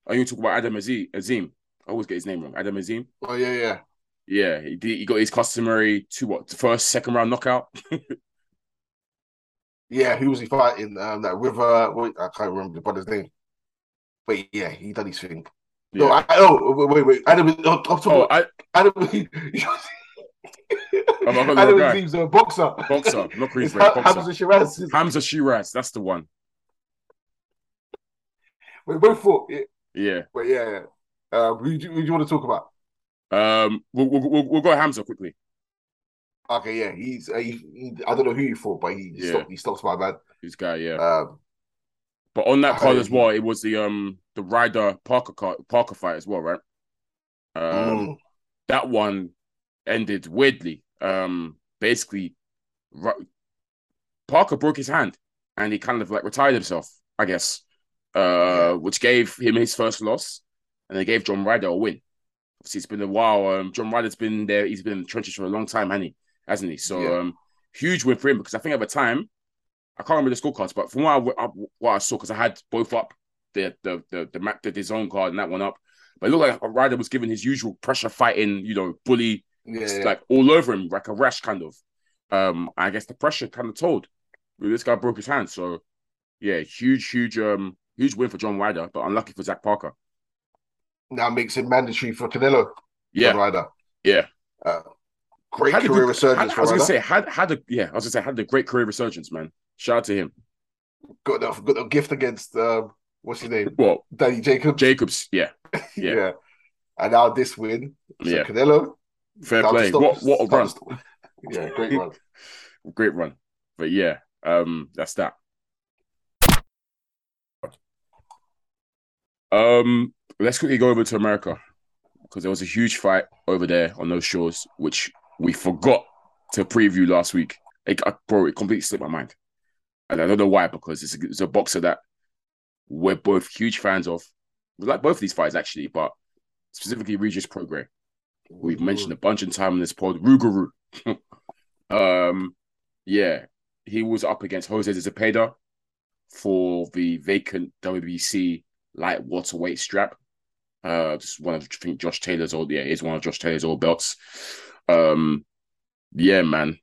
I need to talk about Adam Azim. Azim. I always get his name wrong. Adam Azim. oh yeah, yeah. Yeah, he he got his customary two what first second round knockout. *laughs* Yeah, who was he fighting? Um, that River. Wait, I can't remember the brother's name. But yeah, he done his thing. No, I, oh wait, wait. Adam, oh, I'm talking Oh, I, Adam. *laughs* I'm Adam Azim's a Boxxer. Boxxer, not *laughs* Queensberry. Boxxer. Hamzah Sheeraz. Hamzah Sheeraz. That's the one. We both fought. Yeah, Yeah. but yeah, yeah. Uh, who, do- who do you want to talk about? Um, we'll we'll, we'll, we'll go Hamza quickly. Okay, yeah, he's. Uh, he, he, I don't know who he fought, but he Yeah. stopped. He stops my man. This guy, yeah. Um, But on that card as well, it was the um the Ryder Parker card, Parker fight as well, right? Um, mm, that one ended weirdly. Um, basically, Ri- Parker broke his hand and he kind of like retired himself, I guess. Uh, which gave him his first loss, and they gave John Ryder a win. Obviously, it's been a while. Um, John Ryder's been there. He's been in the trenches for a long time, hasn't he? Hasn't he? So, Yeah. um, huge win for him because I think at the time, I can't remember the scorecards, but from what I, what I saw, because I had both up, the the the the Mac did his own card and that one up, but it looked like Ryder was given his usual pressure fighting, you know, bully yeah, like all over him, like a rash kind of. Um, I guess the pressure kind of told. This guy broke his hand, so yeah, huge, huge, um, huge win for John Ryder, but unlucky for Zach Parker. now makes it mandatory for Canelo. Yeah, Ryder. yeah. Uh, great Had a career good- resurgence had- I was gonna say had had a yeah, I was gonna say had a great career resurgence, man. Shout out to him. Got the, got the gift against um, what's his name, Well, Danny Jacobs. Jacobs, yeah, *laughs* yeah. yeah. And now this win. So Yeah. Canelo. fair play. stop- What what a run. *laughs* Yeah, great run. *laughs* great run. But yeah, um, that's that. Um, let's quickly go over to America because there was a huge fight over there on those shores, which we forgot to preview last week. It, I- bro, it completely slipped my mind, and I don't know why because it's a, it's a boxer that we're both huge fans of. We like both of these fights actually, but specifically Regis Prograis. We've mentioned a bunch of time in this pod. Rougarou. *laughs* um, yeah, he was up against Jose de Zepeda for the vacant WBC light welterweight strap. Uh, just one of I think Josh Taylor's old. Yeah, it's one of Josh Taylor's old belts. Um, yeah, man.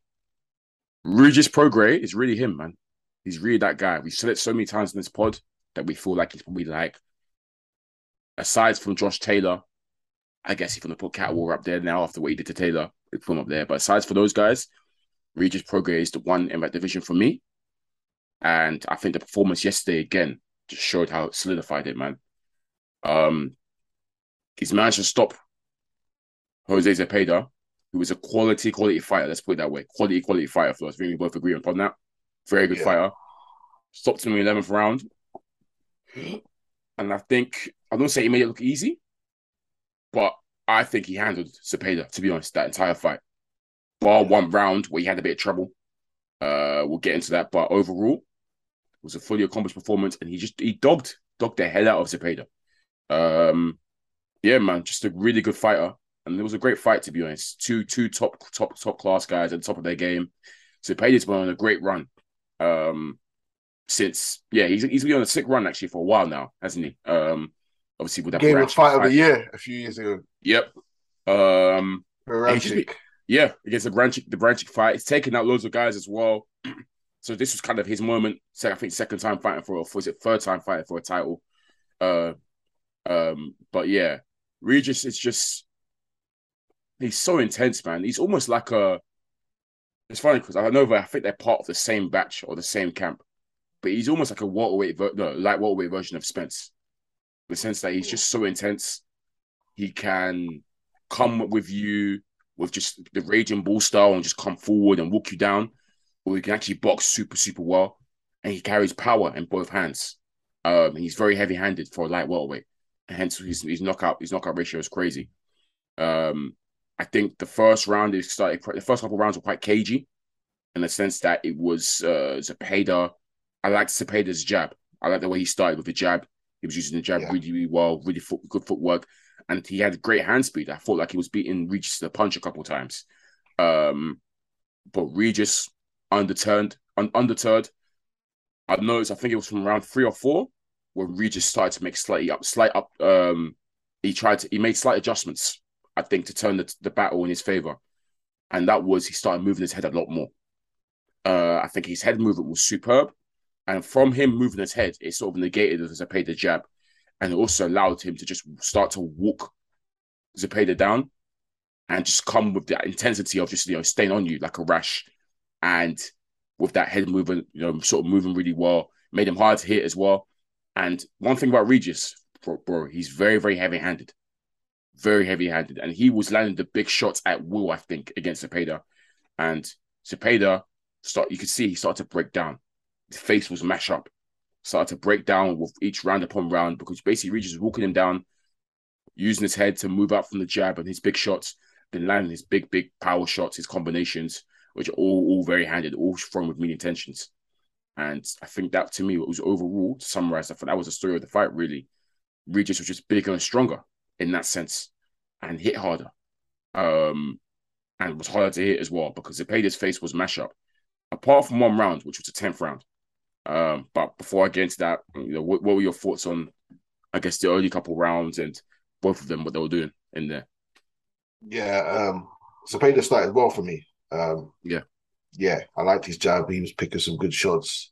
Regis Prograis is really him, man. He's really that guy. We've said it so many times in this pod that we feel like he's probably like, aside from Josh Taylor, I guess want to put Catterall up there now after what he did to Taylor, we put him up there. But aside for those guys, Regis Prograis is the one in that division for me. And I think the performance yesterday again just showed how it solidified it, man. Um, he's managed to stop Jose Zepeda, who is a quality, quality fighter. Let's put it that way. Quality, quality fighter for us. I think we both agree upon that. Very good Yeah. fighter. Stopped him in the 11th round. And I think, I don't say he made it look easy, but I think he handled Zepeda, to be honest, that entire fight. Bar one round where he had a bit of trouble. Uh, we'll get into that. But overall, it was a fully accomplished performance, and he just he dogged dogged the hell out of Zepeda. Um, yeah, man, just a really good fighter, and it was a great fight to be honest. Two two top top top class guys at the top of their game. Zepeda's been on a great run. Um, since yeah, he's he's been on a sick run actually for a while now, hasn't he? Um, obviously with that Game of fight of the year a few years ago. Yep. Um, yeah, against the Baranchyk, the Baranchyk fight. It's taken out loads of guys as well. *clears throat* so this was kind of his moment. So I think second time fighting for, or was it third time fighting for a title? Uh, um, but yeah, Regis is just he's so intense, man. He's almost like a. It's funny because I know I think they're part of the same batch or the same camp, but he's almost like a welterweight, ver- no, like welterweight version of Spence, in the sense that he's just so intense. He can come with you with just the raging bull style and just come forward and walk you down, or he can actually box super super well, and he carries power in both hands. Um, he's very heavy handed for a light welterweight, hence his, his knockout his knockout ratio is crazy. Um, I think the first round is started. The first couple rounds were quite cagey, in the sense that it was uh, Zepeda. I liked Zepeda's jab. I like the way he started with the jab. He was using the jab Yeah. really, really well, really foot, good footwork, and he had great hand speed. I felt like he was beating Regis to the punch a couple times. Um, but Regis underturned, un- undeterred. I noticed. I think it was from round three or four when Regis started to make slightly up, slight up. Um, he tried to. He made slight adjustments. I think to turn the, the battle in his favor, and that was he started moving his head a lot more. Uh, I think his head movement was superb, and from him moving his head, it sort of negated the Zepeda jab, and it also allowed him to just start to walk Zepeda down, and just come with that intensity of just you know staying on you like a rash, and with that head movement, you know, sort of moving really well, made him hard to hit as well. And one thing about Regis, bro, bro he's very very heavy handed very heavy handed, and he was landing the big shots at will, I think, against Zepeda. And Zepeda start you could see he started to break down. His face was mash up, started to break down with each round upon round because basically Regis was walking him down, using his head to move out from the jab and his big shots, then landing his big, big power shots, his combinations, which are all, all very handed, all thrown with mean intentions. And I think that to me was overall, to summarize, I thought that was the story of the fight, really. Regis was just bigger and stronger in that sense and hit harder. Um, and was harder to hit as well because Zepeda's face was mash up. Apart from one round, which was the 10th round. Um, but before I get into that, you know, what, what were your thoughts on, I guess, the early couple rounds and both of them, what they were doing in there? Yeah, um, Zepeda started well for me. Um, Yeah. yeah, I liked his jab. He was picking some good shots.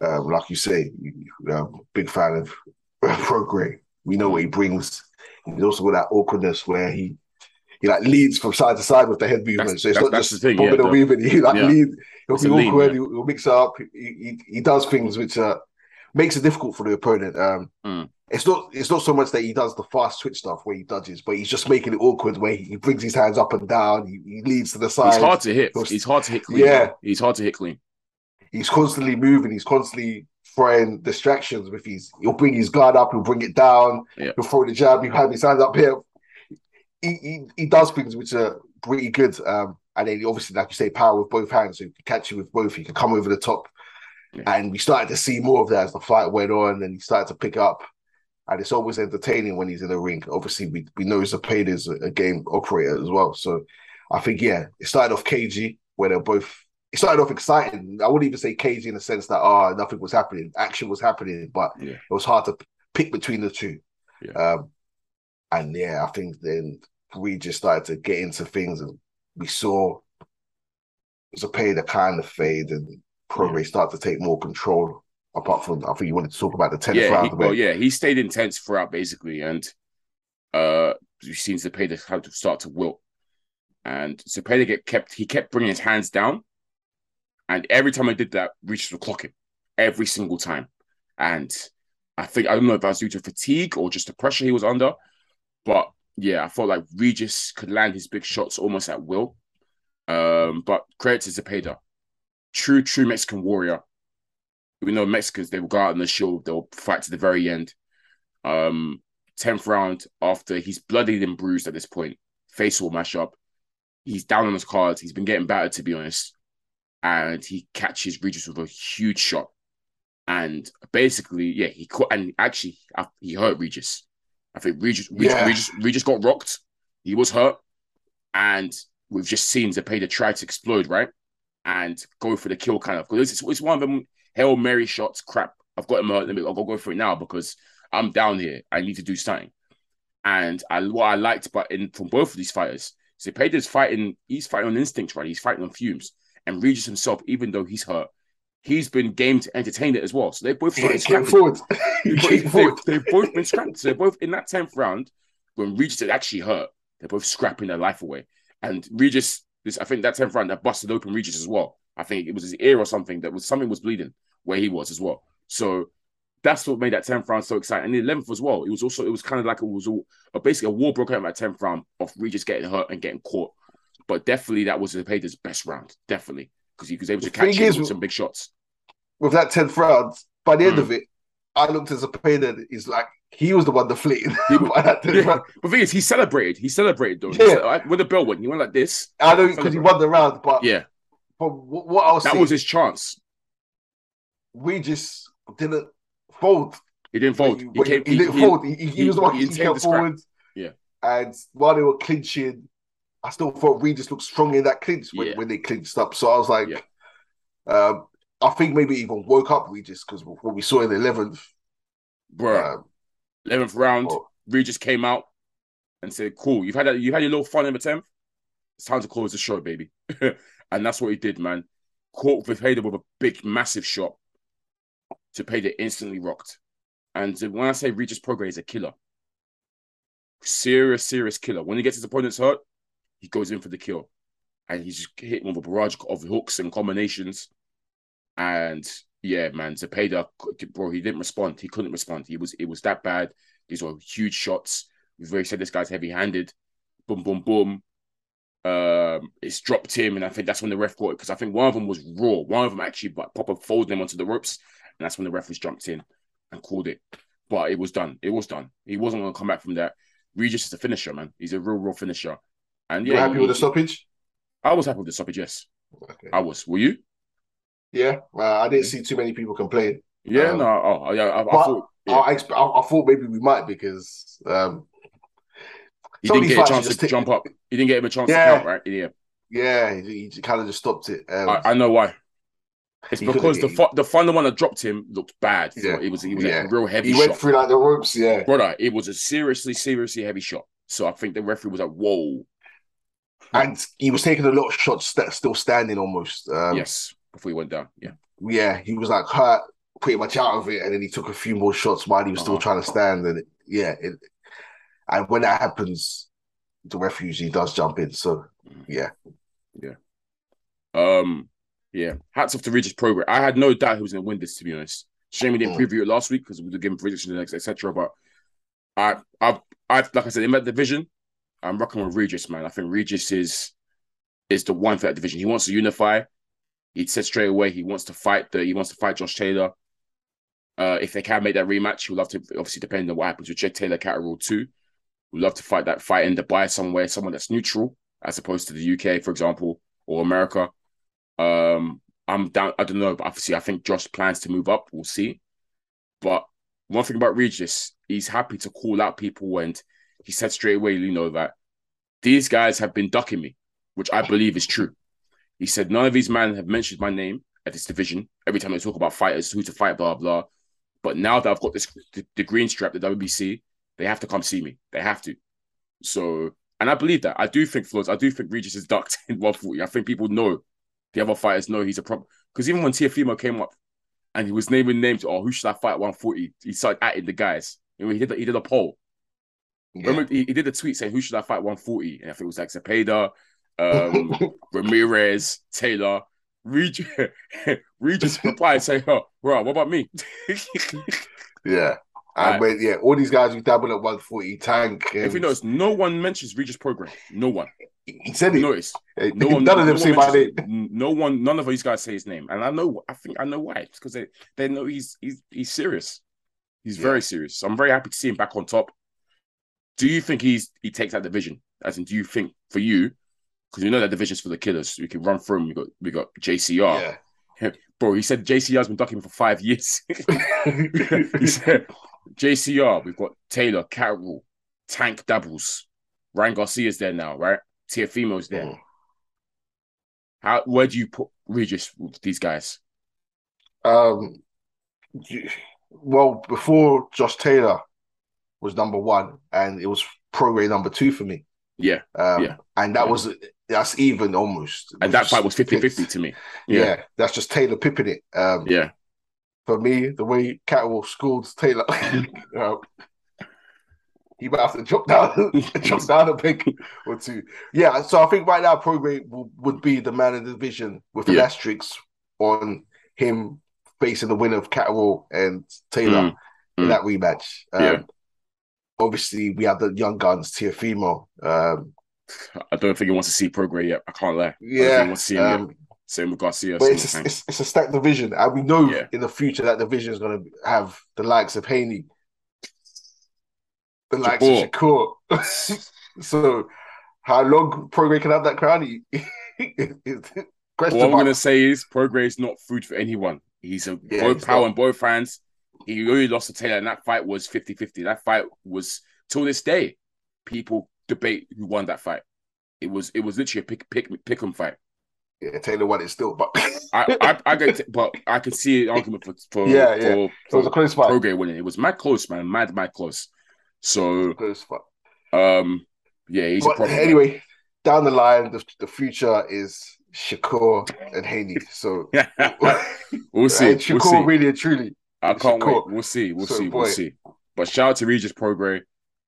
Um, like you say, you- um, big fan of *laughs* Prograis. We know what he brings. He's also got that awkwardness where he he like leads from side to side with the head movement. That's- so it's not just the thing, bobbing yeah, and weaving. *laughs* He like yeah. lead. He'll be awkward. yeah. He'll, he'll mix up. He, he he does things which uh makes it difficult for the opponent. Um, Mm. it's not it's not so much that he does the fast switch stuff where he dodges, but he's just making it awkward where he brings his hands up and down. He, he leads to the side. He's hard to hit. He's hard to hit clean. Yeah. He's hard to hit clean. He's constantly moving. He's constantly throwing distractions with his. He'll bring his guard up. He'll bring it down. Yeah. He'll throw the jab. He'll have his hands up here. He, he he does things which are pretty good. Um, and then obviously, like you say, power with both hands. So he can catch you with both. He can come over the top. Yeah. And we started to see more of that as the fight went on, and he started to pick up. And it's always entertaining when he's in the ring. Obviously, we, we know Zapata is a, a game operator as well. So I think, yeah, it started off cagey where they're both it started off exciting. I wouldn't even say cagey in the sense that oh nothing was happening, action was happening, but Yeah. it was hard to pick between the two. Yeah. Um, and yeah, I think then we just started to get into things, and we saw Zapata kind of fade, and Prograis start to take more control. Apart from, I think you wanted to talk about the tenth yeah, round. he, well, yeah, he stayed intense throughout basically, and uh, we've seen Zepeda kind of start to wilt, and Zepeda get kept. He kept bringing his hands down, and every time I did that, Regis would clocking every single time, and I think I don't know if that was due to fatigue or just the pressure he was under, but yeah, I felt like Regis could land his big shots almost at will. Um, but credit to Zepeda, true, true Mexican warrior we know Mexicans they will go out on the show, they'll fight to the very end. Um, tenth round after he's bloodied and bruised at this point, face will mash up. He's down on his cards. He's been getting battered to be honest, and he catches Regis with a huge shot, and basically, yeah, he caught and actually he hurt Regis. I think Regis, Regis, Yeah. Regis, Regis got rocked. He was hurt, and we've just seen Zepeda try to explode, right, and go for the kill kind of because it's, it's one of them hail mary shots. Crap, I've got him hurt. Let me I'll go go for it now because I'm down here. I need to do something. And I, what I liked, but in from both of these fighters, Zepeda's fighting. He's fighting on instinct, right? He's fighting on fumes. And Regis himself, even though he's hurt, he's been game to entertain it as well. So they both Yeah, came *laughs* forward. They- He came they-. They've both been scrapped. So they're both in that tenth round when Regis had actually hurt. They're both scrapping their life away. And Regis, this I think that tenth round that busted open Regis as well. I think it was his ear or something that was something was bleeding where he was as well. So that's what made that tenth round so exciting. And the eleventh as well. It was also it was kind of like it was all basically a war broke out in that tenth round of Regis getting hurt and getting caught. But definitely that was Zepeda's best round, definitely, because he was able to The catch him is- with some big shots. With that 10th round, by the end Mm. of it, I looked at Zapata, he's like, he was the one. *laughs* He- that 10th Yeah. round. But the thing is, he celebrated. He celebrated though. He Yeah. like, when the bell went, he went like this. I know because he won the round, but Yeah, from what, I was that saying, was his chance. we just didn't fold. He didn't fold. He, He, came. he didn't fold. He, he, he was the one he he, came forward. Yeah. And while they were clinching, I still thought Regis looked strong in that clinch when, Yeah. when they clinched up. So I was like, Yeah. um, I think maybe even woke up Regis because what we saw in the 11th. Bro, Um, eleventh round, Regis came out and said, "Cool, you've had that. You've had your little fun in the tenth. It's time to close the show, baby." *laughs* and that's what he did, man. Caught Zepeda with a big, massive shot. Zepeda instantly rocked. And when I say Regis Prograis is a killer, serious, serious killer. When he gets his opponents hurt, he goes in for the kill. And he's just hit with a barrage of hooks and combinations. And yeah, man, Zepeda, bro, he didn't respond. He couldn't respond. He was it was that bad. These were huge shots. We've already said this guy's heavy-handed. Boom, boom, boom. Um, it's dropped him, and I think that's when the ref got it because I think one of them was raw. One of them actually but proper folded him onto the ropes, and that's when the ref was jumped in and called it. But it was done. It was done. He wasn't going to come back from that. Regis is a finisher, man. He's a real, real finisher. And you yeah, happy he- with the stoppage? I was happy with the stoppage. Yes, Okay. I was. Were you? Yeah, uh, I didn't see too many people complain. Yeah, Um, no. Oh, yeah. I, I thought yeah. I, I, thought maybe we might because um, he didn't get a chance to take- jump up. He didn't get him a chance Yeah. to count, right? Yeah, yeah, he, he kind of just stopped it. Um, I, I know why. It's because the fu- the final one that dropped him looked bad. Yeah. it was it was Yeah. a real heavy he went shot, through like the ropes. Yeah, brother. It was a seriously, seriously heavy shot. So I think the referee was like, "Whoa, and he was taking a lot of shots that still standing almost. Um, yes," before he went down. Yeah, yeah, he was like hurt pretty much out of it, and then he took a few more shots while he was still Uh-huh. trying to stand. And it, yeah, it, and when that happens, the ref usually does jump in. So yeah, yeah, um, yeah. Hats off to Regis Prograis. I had no doubt he was going to win this. To be honest, shame we didn't Mm. preview it last week because we were giving predictions etc. But I, I, I, like I said, in that division, I'm rocking with Regis, man. I think Regis is is the one for that division. He wants to unify. He said straight away he wants to fight the he wants to fight Josh Taylor. Uh, if they can make that rematch, he'd love to. Obviously, depending on what happens with Jake Taylor, Catterall too. We'd love to fight that fight in Dubai somewhere, someone that's neutral as opposed to the UK, for example, or America. Um, I'm down. I don't know, but obviously, I think Josh plans to move up. We'll see. But one thing about Regis, he's happy to call out people, and he said straight away, you know, that these guys have been ducking me, which I believe is true. He said none of these men have mentioned my name at this division. Every time they talk about fighters, who to fight, blah blah. But now that I've got this the, the green strap, the WBC, they have to come see me. They have to. So, and I believe that. I do think Flows. I do think Regis is ducked *laughs* in 140. I think people know. The other fighters know he's a problem. Because even when Teofimo came up and he was naming names, oh, who should I fight at 140? He started atting the guys. You know, he did he did a poll. Yeah. Remember, he, he did a tweet saying, "Who should I fight 140?" And I think it was like Zepeda, um, *laughs* Ramirez, Taylor. Regis, *laughs* Regis *laughs* replied saying, "Oh, bro, what about me?" yeah. And Right. when, yeah, all these guys who dabble at 140 tank. if you notice, no one mentions Regis Prograis. No one. he said it. Notice. Eh, No one. None of them one say my name. it. No one. None of these guys say his name, and I know. I think I know why. It's because they they know he's he's he's serious. He's Yeah. very serious. So I'm very happy to see him back on top. Do you think he's he takes that division? As in, do you think for you? Because we know that division's for the killers. We can run through them. We got we got JCR. Yeah. Bro, he said JCR's been ducking for five years. *laughs* he *laughs* said JCR, we've got Taylor, Catterall, Tank Doubles, Ryan Garcia's there now, right? Teofimo's there. Mm. How where do you put Regis with these guys? Um, well, before Josh Taylor was number one, and it was Prograis number two for me. Yeah. Um, Yeah. and that Yeah. was that's even almost. And that fight was 50-50 to me. Yeah. Yeah. that's just Taylor pipping it. Um, Yeah. for me, the way Catterall scored Taylor, uh, *laughs* he might have to drop down, *laughs* drop *laughs* down a peg or two. Yeah, so I think right now Prograis will, would be the man of the division with an asterisk on him facing the winner of Catterall and Taylor Mm, in mm. that rematch. Um, Yeah. Obviously, we have the young guns, Teofimo. Um, I don't think he wants to see Prograis yet. I can't lie. I don't think yeah, he wants to see him um, Same with Garcia. But it's a, it's, it's a stacked division, and we know Yeah. in the future that division is going to have the likes of Haney, the likes of Shakur. *laughs* so, how long Prograis can have that crown? *laughs* Question What I'm gonna say is Prograis is not food for anyone. He's a Yeah, both he's power not. and both hands. He really lost to Taylor, and that fight was 50-50. That fight was till this day, people debate who won that fight. It was it was literally a pick pick pick 'em fight. Yeah, Taylor won it still, but I I, I get, but I can see an argument for for *laughs* Yeah, yeah. for, so it was a close fight. Prograis winning. It was mad close, man, mad mad close. So Close fight. um, yeah, he's But anyway, down the line, the, the future is Shakur and Haney. So *laughs* we'll *laughs* see. And We'll Shakur see. really and truly. I can't wait. We'll see. We'll So, see. We'll see. But shout out to Regis Prograis.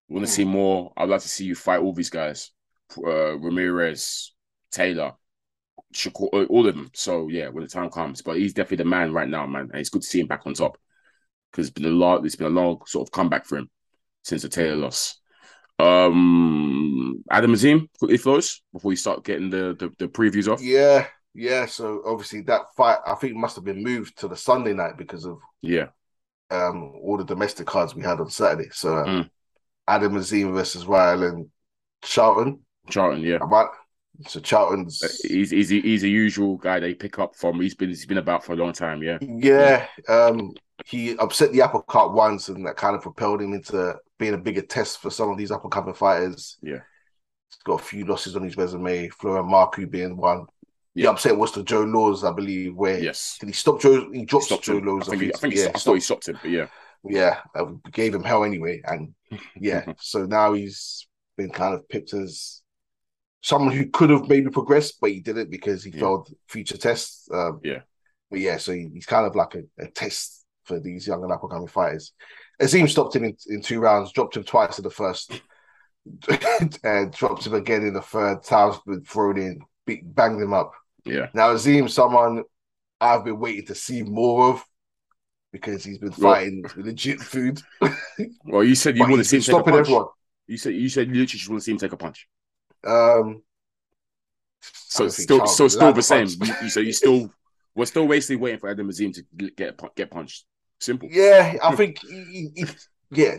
We want to Mm. see more. I'd like to see you fight all these guys. Uh, Ramirez, Taylor, Shakur, uh, all of them. So yeah, when the time comes. But he's definitely the man right now, man. And it's good to see him back on top. Because it's been a lot, it's been a long sort of comeback for him since the Taylor loss. Um Adam Azim, quickly flows before we start getting the, the, the previews off. Yeah, yeah. So obviously that fight, I think, must have been moved to the Sunday night because of Yeah. um all the domestic cards we had on Saturday. So uh, Mm. Adam Azim versus Rylan Charlton. Charlton, yeah. I- So Charlton's Uh, He's he's a, he's a usual guy they pick up from. He's been he's been about for a long time. Yeah, yeah. Um, he upset the apple cart once, and that kind of propelled him into being a bigger test for some of these up and coming fighters. Yeah. He's got a few losses on his resume. Florian Marku being one. The Yeah. upset was to Joe Laws, I believe. Where yes. did he stop Joe? He dropped Joe him. Laws. I think, he, I think he, yeah, I thought he stopped him, but yeah, yeah, uh, gave him hell anyway, and *laughs* yeah, so now he's been kind of picked as someone who could have maybe progressed, but he didn't because he Yeah. failed future tests. Um, Yeah. but yeah, so he- he's kind of like a, a test for these young and up and coming fighters. Azim stopped him in, in two rounds, dropped him twice in the first, *laughs* and dropped him again in the third. Times been thrown in, beat, banged him up. Yeah. Now Azim, someone I've been waiting to see more of. Because he's been Well- fighting legit food. *laughs* Well, you said you want to see him been take a stopping punch. everyone. You said you said you literally just want to see him take a punch. Um, So still, Charles so still the same. You, you so you still we're still basically waiting for Adam Azim to get get punched. Simple. Yeah, I *laughs* think he, he- yeah,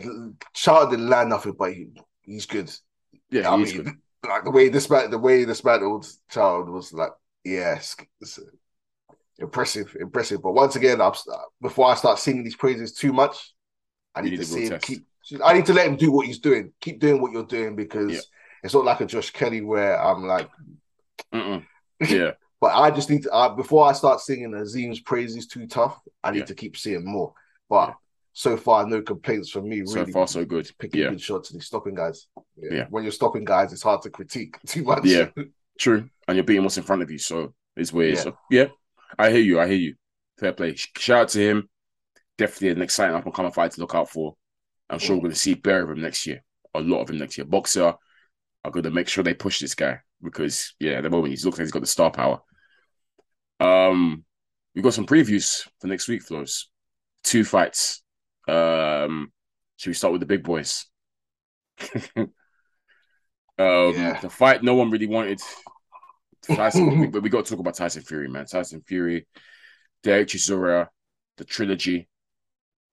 Charles didn't land nothing, but he, he's good. Yeah, I mean, good. like the way this man, the way this battled Child was like, yes, impressive, impressive. But once again, I'm, before I start singing these praises too much, I need need to see him test. keep. I need to let him do what he's doing. Keep doing what you're doing because Yeah. it's not like a Josh Kelly where I'm like, Mm-mm. *laughs* Yeah, but I just need to. Uh, before I start singing Azim's praises too tough, I need Yeah. to keep seeing more. But Yeah. so far, no complaints from me. so far so good. picking good shots and he's stopping guys. Yeah. Yeah. When you're stopping guys, it's hard to critique *laughs* too much. Yeah. True. And you're beating what's in front of you, so it's weird. Yeah. So yeah, I hear you. I hear you. Fair play. Shout out to him. Definitely an exciting up and coming fight to look out for. I'm sure we're going to see better of him next year. A lot of him next year. Boxxer are going to make sure they push this guy because yeah, at the moment he looks like he's got the star power. Um, we've got some previews for next week, flows. Two fights. Um, should we start with the big boys? *laughs* um, Yeah. the fight no one really wanted. Tyson, *laughs* but we got to talk about Tyson Fury, man. Tyson Fury, Derek Chisora, the trilogy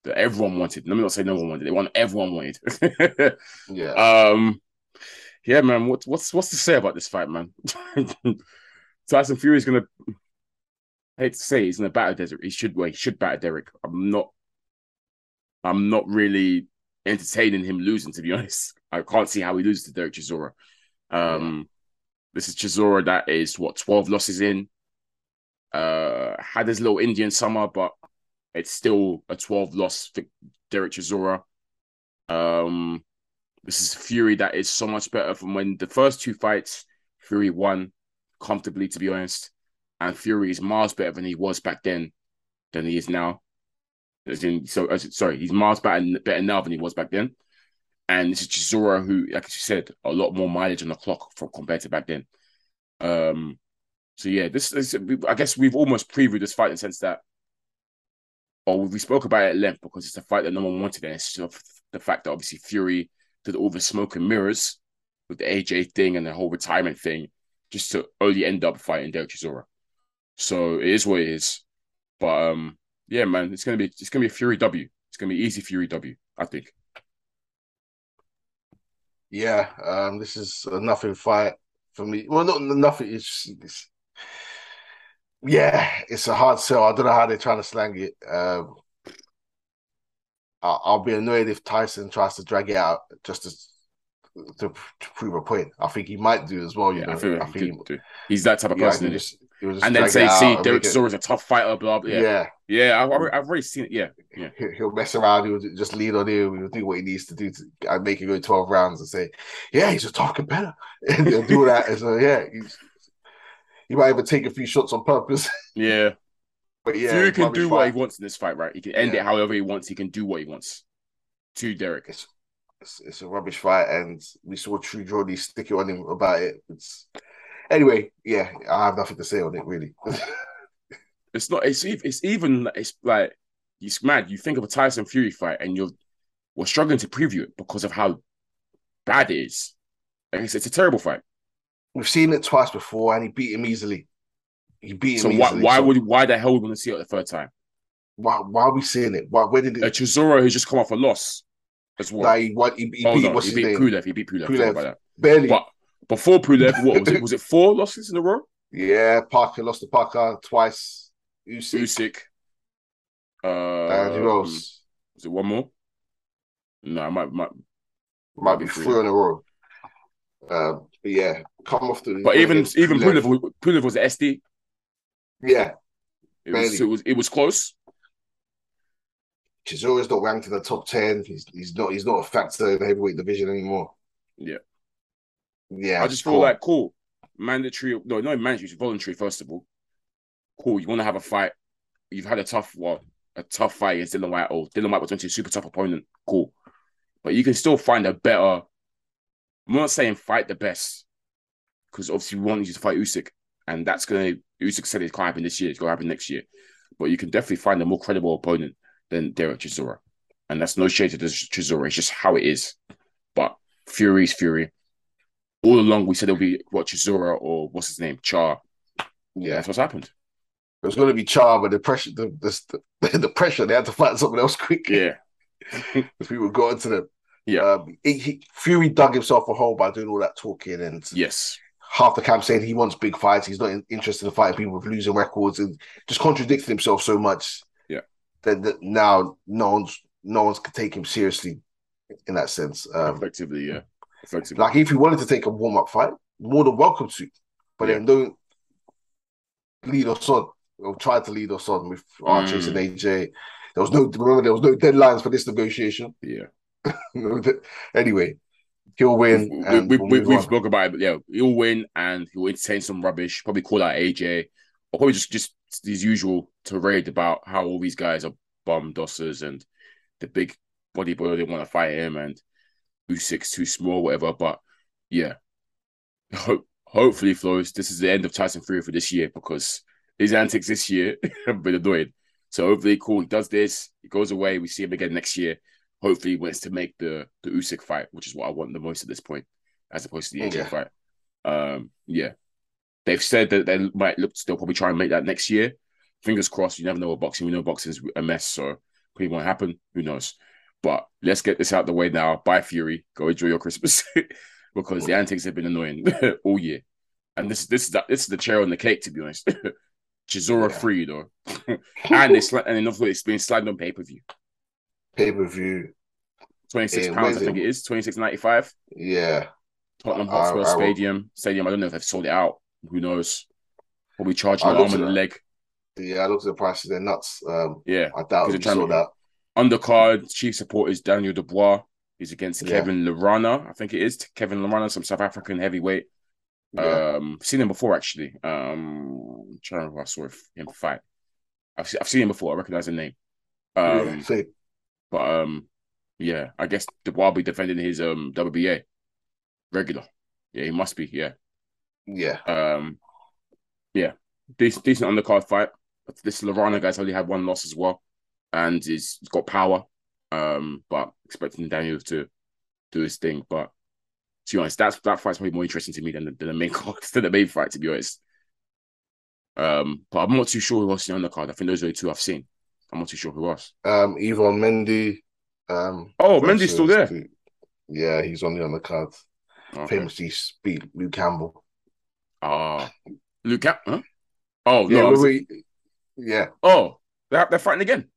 that everyone wanted. Let me not say no one wanted. They want everyone wanted. *laughs* Yeah. um, yeah, man. What, what's what's to say about this fight, man? *laughs* Tyson Fury is gonna I hate to say he's in a battle desert. He should well, he should batter Derek. I'm not I'm not really entertaining him losing, to be honest. I can't see how he loses to Derek Chisora. Um this is Chisora that is what 12 losses in. Uh had his little Indian summer, but it's still a 12 loss for Derek Chisora. Um this is Fury that is so much better from when the first two fights, Fury won comfortably, to be honest. And Fury is miles better than he was back then than he is now. As in, so sorry, he's miles better, better now than he was back then. And this is Chisora, who, like you said, a lot more mileage on the clock from compared to back then. Um, so yeah, this is I guess we've almost previewed this fight in the sense that, or we spoke about it at length because it's a fight that no one wanted, and it's the fact that obviously Fury did all the smoke and mirrors with the AJ thing and the whole retirement thing, just to only end up fighting Derek. So it is what it is. But um, yeah, man, it's gonna be it's gonna be a Fury W. It's gonna be easy Fury W. I think. Yeah, um, this is a nothing fight for me. Well, not nothing. It's, it's yeah, it's a hard sell. I don't know how they're trying to slang it. Um, I'll, I'll be annoyed if Tyson tries to drag it out just to to, to prove a point. I think he might do as well. You Yeah, know, I feel I he think could do. He's that type of person. he'll innit? just, he'll just and then say, see, Derek make is a tough fighter, blah blah. Yeah, yeah. yeah, I've, already- I've already seen it. Yeah, yeah. He'll, mess around. He'll just lean on him. He'll do what he needs to do to make it go twelve rounds and say, "Yeah, he's a tough competitor," and he'll do that. And so, yeah, he's, he might even take a few shots on purpose. *laughs* Yeah, but yeah, Fury can do what he wants in this fight, right? He can end Yeah. it however he wants. He can do what he wants to Derek. It's, it's it's a rubbish fight, and we saw True Jordy stick it on him about it. It's anyway, yeah, I have nothing to say on it really. *laughs* It's not. It's it's even. It's like it's mad. You think of a Tyson Fury fight, and you're we're struggling to preview it because of how bad it is. Like it's, it's a terrible fight. We've seen it twice before, and he beat him easily. He beat him why easily. why so would why the hell would we want to see it the third time? why why are we seeing it? Why where did A it? Uh, Chisora who's just come off a loss as well. Like he, what, he, he Hold beat what's he beat? Pulev. He beat Pulev. Pulev. Forgot about that. Barely. But before Pulev, what was it? *laughs* Was it four losses in a row? Yeah, Parker lost to Parker twice. Usyk, Usyk. Uh, and who else? Was it one more? No, I might, might. Might be three. three in a row. Um, but yeah, come off the. But even even Pulev. Pulev, was- was SD. Yeah, It was, it was it was close. Chisora's not ranked in the top ten. He's he's not he's not a factor in the heavyweight division anymore. Yeah. Yeah, I just feel cool. like cool, mandatory. No, not mandatory. It's voluntary. First of all, cool. You want to have a fight. You've had a tough well, a tough fight against Dillian Whyte. Or Dillian Whyte was onto a super tough opponent. Cool, but you can still find a better. I'm not saying fight the best, because obviously we want you to fight Usyk, and that's gonna. Usyk said it can't happen this year. It's gonna happen next year, but you can definitely find a more credible opponent than Derek Chisora, and that's no shade to Chisora. It's just how it is. But Fury's Fury. All along, we said it'll be what Chisora or what's his name, Charr. Yeah, that's what's happened. it was going to be Charr, but the pressure, the, the the *laughs* pressure, they had to find something else quick. Yeah, *laughs* if people got into them. Yeah. Um, he, he- Fury dug himself a hole by doing all that talking and yes, half the camp saying he wants big fights. He's not in- interested in fighting people with losing records and just contradicted himself so much. Yeah. That, that now no one's no one's can take him seriously in that sense. Um, effectively, yeah, effectively. like if he wanted to take a warm up fight, more than welcome to, but then don't lead us on or try to lead us on with Archers Mm. and AJ. There was no remember there was no deadlines for this negotiation. yeah, *laughs* anyway, he'll win. we, we, we, on. spoken about it. But yeah, he'll win and he'll entertain some rubbish. Probably call out AJ, or probably just just his usual to tirade about how all these guys are bum dossers and the big bodybuilder they want to fight him and Usyk's too small, whatever. But yeah, Ho- hopefully, Flows, this is the end of Tyson Fury for this year because his antics this year *laughs* have been annoying. So hopefully, cool. He does this. He goes away. We see him again next year. Hopefully, he wants to make the the Usyk fight, which is what I want the most at this point, as opposed to the AJ Yeah. fight. Um, yeah, they've said that they might look. They'll probably try and make that next year. Fingers crossed. You never know what boxing. We know boxing's a mess, so probably won't happen. Who knows? But let's get this out the way now. Bye, Fury. Go enjoy your Christmas *laughs* because the antics have been annoying *laughs* all year. And this this is the, this is the chair on the cake, to be honest. *laughs* Chisora Yeah. free though, and it's and enough it's been sliding on pay per view. Pay per view. Twenty six pounds, I think it? is twenty six ninety five. Yeah. Tottenham Hotspur I will- Stadium. Stadium. I don't know if they've sold it out. Who knows? Probably charging I an arm and a leg. Yeah, I looked at the prices, they're nuts. Um Yeah. I doubt we they're saw that. Undercard chief support is Daniel Dubois. He's against Yeah. Kevin Lerena. I think it is Kevin Lerena, some South African heavyweight. Yeah. Um, seen him before actually. Um, I'm trying to remember if I saw him fight. I've I've seen him before. I recognize the name. Um, yeah. But um, yeah, I guess Dubois will be defending his um WBA regular. Yeah, he must be. Yeah. yeah. Um, yeah, decent, decent undercard fight. This Lerena guy's only had one loss as well, and he's got power. Um, but expecting Daniel to do his thing. But to be honest, that's that fight's probably more interesting to me than the, than the main *laughs* card, than the main fight. To be honest. Um, but I'm not too sure who else is on the card. I think those are the two I've seen. I'm not too sure who else. Um Yvan Mendy. Um Oh, Mendy's still there. Yeah, he's only on the card. Okay. Famously beat Luke Campbell. Ah, Luke. Cap- Huh? Oh Yeah, no! Was- we- yeah. oh, they're, they're fighting again.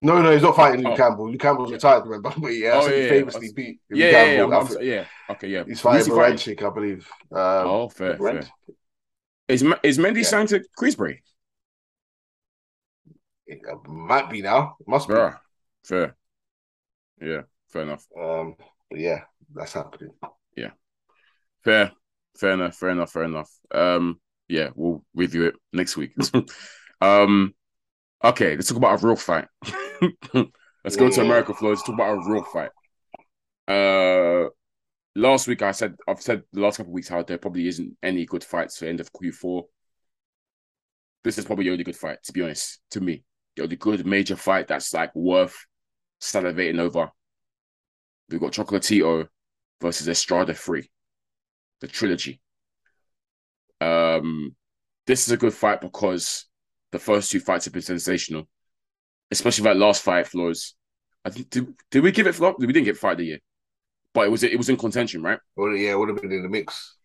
No, no, he's not fighting Luke Oh. Campbell. Luke Campbell's retired, remember? But yeah, Oh, so yeah, he yeah. famously beat Luke Yeah, yeah, yeah, Campbell. I'm- I I'm- think yeah. Okay, yeah. He's fighting he I believe. Um, Oh, fair, Brent? fair. Is is Mendy Yeah. signed to Queensberry? It might be now. Must be. Bruh. Fair. Yeah, fair enough. Um, but yeah, that's happening. Yeah, fair. Fair enough. Fair enough. Fair enough. Um, yeah, we'll review it next week. *laughs* um, okay, let's talk about a real fight. *laughs* let's go to. America, Flo. Let's talk about a real fight. Uh, last week I said I've said the last couple of weeks how there probably isn't any good fights for end of Q4. This is probably the only good fight, to be honest, to me. The only good major fight that's like worth salivating over. We've got Chocolatito versus Estrada 3, the trilogy. Um, this is a good fight because the first two fights have been sensational, especially that last fight, Flows. I think did, did we give it Flo? We didn't get fight of the year, but it was it was in contention, right? Well, yeah, it would have been in the mix.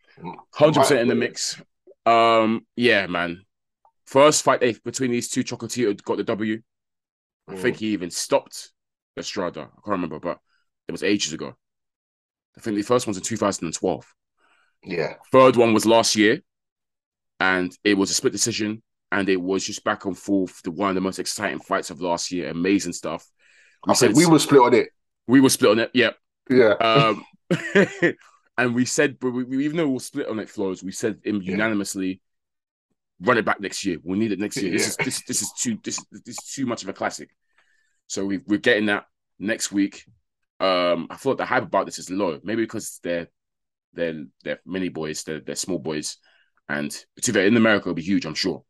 Hundred percent in the mix. Um, yeah, man. First fight they, between these two, Chocolatito got the W. I Mm. think he even stopped Estrada. I can't remember, but it was ages ago. I think the first one's in 2012. Yeah, Third one was last year, and it was a split decision, and it was just back and forth. The one of the most exciting fights of last year. Amazing stuff. We I said we were split on it. we were split on it. Yeah. Yeah, Um, *laughs* *laughs* and we said, but we, we- even though we were split on it, flows, we said um, Yeah. unanimously, run it back next year. We'll need it next year. This is this this is too this this is too much of a classic. So we we're getting that next week. Um, I thought the hype about this is low, maybe because they're they're they're mini boys, they're they're small boys, and to be in America it'll be huge, I'm sure,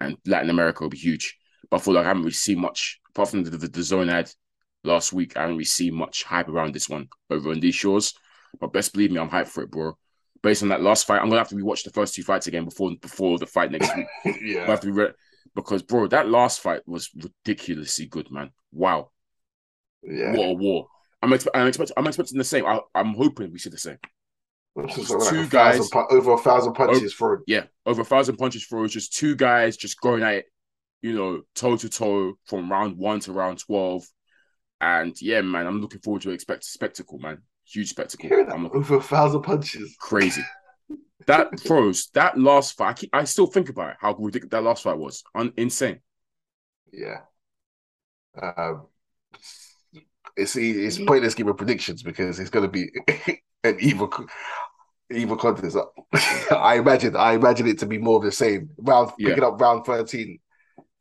and Latin America will be huge. But I feel like I haven't really seen much apart from the, the, DAZN ad last week. I haven't really seen much hype around this one over on these shores. But best believe me, I'm hyped for it, bro. Based on that last fight, I'm gonna have to rewatch the first two fights again before before the fight next week. I *laughs* yeah, have to be re- because, bro, that last fight was ridiculously good, man. Wow, yeah. what a war! I'm expe- I'm, expect- I'm expecting the same. I, I'm hoping we see the same. Two like a guys- thousand over a thousand punches for Yeah, over a thousand punches for just two guys just going at it, you know, toe to toe from round one to round twelve. And yeah, man, I'm looking forward to expect spectacle, man. Huge spectacle. I'm over a thousand punches. crazy. That *laughs* throws that last fight. I, keep, I still think about it. How ridiculous that last fight was. Un, insane. Yeah. Um, it's it's pointless giving predictions because it's going to be *laughs* an evil evil contest. *laughs* I imagine I imagine it to be more of the same. Round Yeah. picking up round thirteen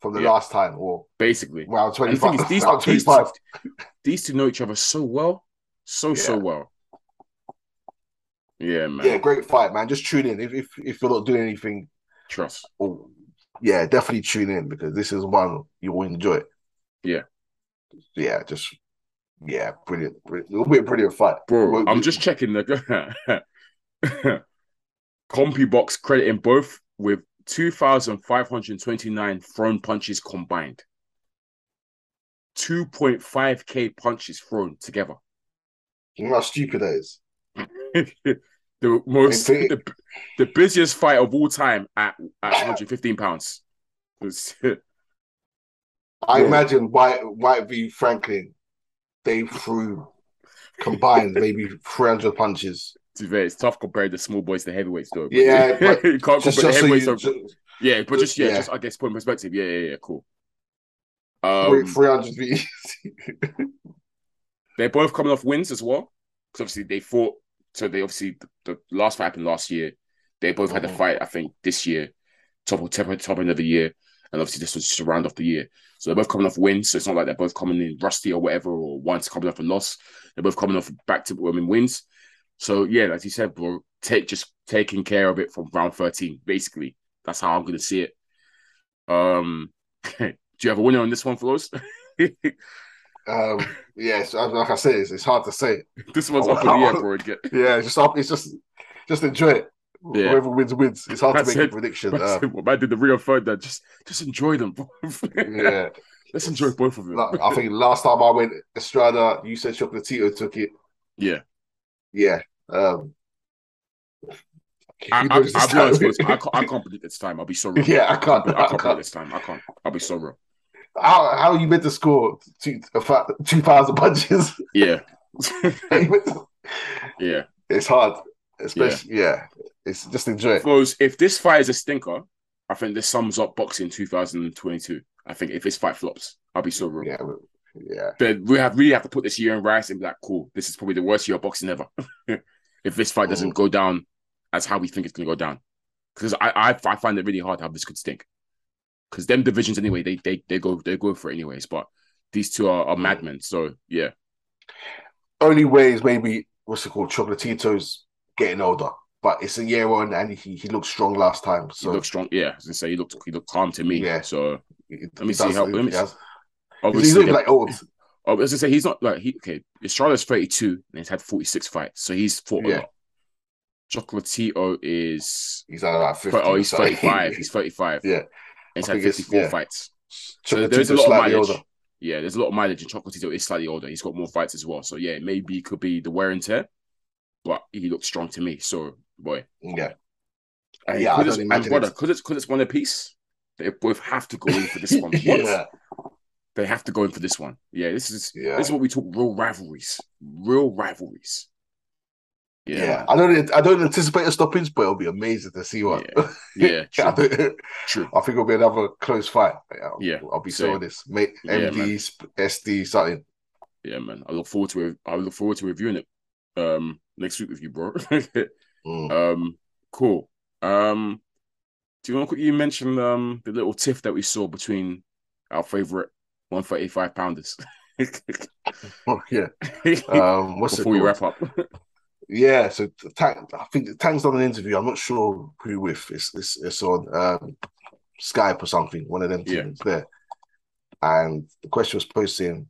from the Yeah. last time or Basically, round twenty five. these, *laughs* round these, 25. these two know each other so well, so so well. Yeah, man. Yeah, great fight, man. Just tune in if if, if you're not doing anything. Trust. Or, yeah, definitely tune in because this is one you will enjoy. Yeah. Yeah, just yeah, brilliant. brilliant. It'll be a brilliant fight. Bro, I'm just checking the *laughs* *laughs* CompuBox crediting both with 2,529 thrown punches combined. 2.5k punches thrown together. You know how stupid that is. *laughs* the most the, the busiest fight of all time at, at 115 pounds. *laughs* I Yeah. imagine Whyte Whyte v Franklin, they threw combined maybe 300 punches. To be fair, it's tough compared to small boys to heavyweights, though. Yeah, but *laughs* you can't Just, compare just so heavyweights. you, to- just, yeah, but just yeah, yeah. just I guess put in perspective. Yeah, yeah, yeah, cool. three- Um, 300 v. *laughs* they're both coming off wins as well. Because obviously they fought. So they obviously the, the last fight happened last year. They both had a Mhm. fight, I think, this year, top of top, top end of the year, and obviously this was just a round off the year. So they're both coming off wins. So it's not like they're both coming in rusty or whatever, or one's coming off a loss. They're both coming off back to women wins. So yeah, as you said, bro, take just taking care of it from round thirteen. Basically, that's how I'm gonna see it. Um, *laughs* do you have a winner on this one for us? *laughs* Um, yeah, so, like I said, it's, it's hard to say. *laughs* this one's up in the air, bro. Again. Yeah, it's just up. It's just just enjoy it. Yeah. Whoever wins wins. It's hard to make a prediction. Man, Um, said- man did the real third that just just enjoy them. bro. yeah, Let's enjoy both of them. I think last time I went Estrada, you said Chocolatito took it. yeah, Yeah. Um, I, I, I'll be time? honest, bro, I can't, I can't predict this time. I'll be so *laughs* wrong. Yeah, I can't. I I can't predict can't. this time. I can't. I'll be so wrong. How how you meant to score two two thousand punches? Yeah, How you meant to- yeah. it's hard, especially yeah. It's just enjoy it. Because if this fight is a stinker, I think this sums up boxing 2022. I think if this fight flops, I'll be so wrong. Yeah, yeah. But we have really have to put this year in rice and be like, cool, this is probably the worst year of boxing ever. *laughs* if this fight doesn't go down as how we think it's gonna go down. Because I, I I find it really hard how this could stink. Because them divisions anyway, they they they go they go for it anyways. But these two are, are madmen. So yeah. Only way is maybe what's it called? Chocolatito's getting older, but it's a year on, and he he looked strong last time. So He looked strong. Yeah, As I say he looked he looked calm to me. Yeah. So Let me see how- let me has- He's obviously looking like old. Oh, *laughs* oh as I say, he's not like he okay. Estrada's 32 and he's had 46 fights, so he's fought a lot. Chocolatito is He's at like 50. oh, he's 35. *laughs* He's 35. Yeah. And he's I had 54 yeah. fights. So there's a lot of mileage. older. Yeah, there's a lot of mileage, and Chocolatito is slightly older. He's got more fights as well. So yeah, maybe it could be the wear and tear, but he looks strong to me. So boy, Yeah. and Yeah, because it's, it's- because it's because it's one apiece. They both have to go in for this *laughs* one. Once. Yeah. They have to go in for this one. Yeah, this is Yeah. this is what we talk real rivalries, real rivalries. Yeah, Yeah. I don't I don't anticipate a stoppage, but it'll be amazing to see one. yeah, *laughs* I, true, don't- true. I think it'll be another close fight. I'll, Yeah, I'll be so this. Mate, Yeah, MD, SD, something. Yeah, man. I look forward to it. I look forward to reviewing it um next week with you, bro. *laughs* Mm. um, cool. Um, do you want to quickly mention um the little tiff that we saw between our favorite one thirty five pounders? *laughs* Oh, yeah. *laughs* Um, what's Before it we wrap up, *laughs* Yeah, so Tank, I think Tank's done an interview. I'm not sure who with. It's it's, it's on um, Skype or something. One of them Yeah. there. And the question was posting,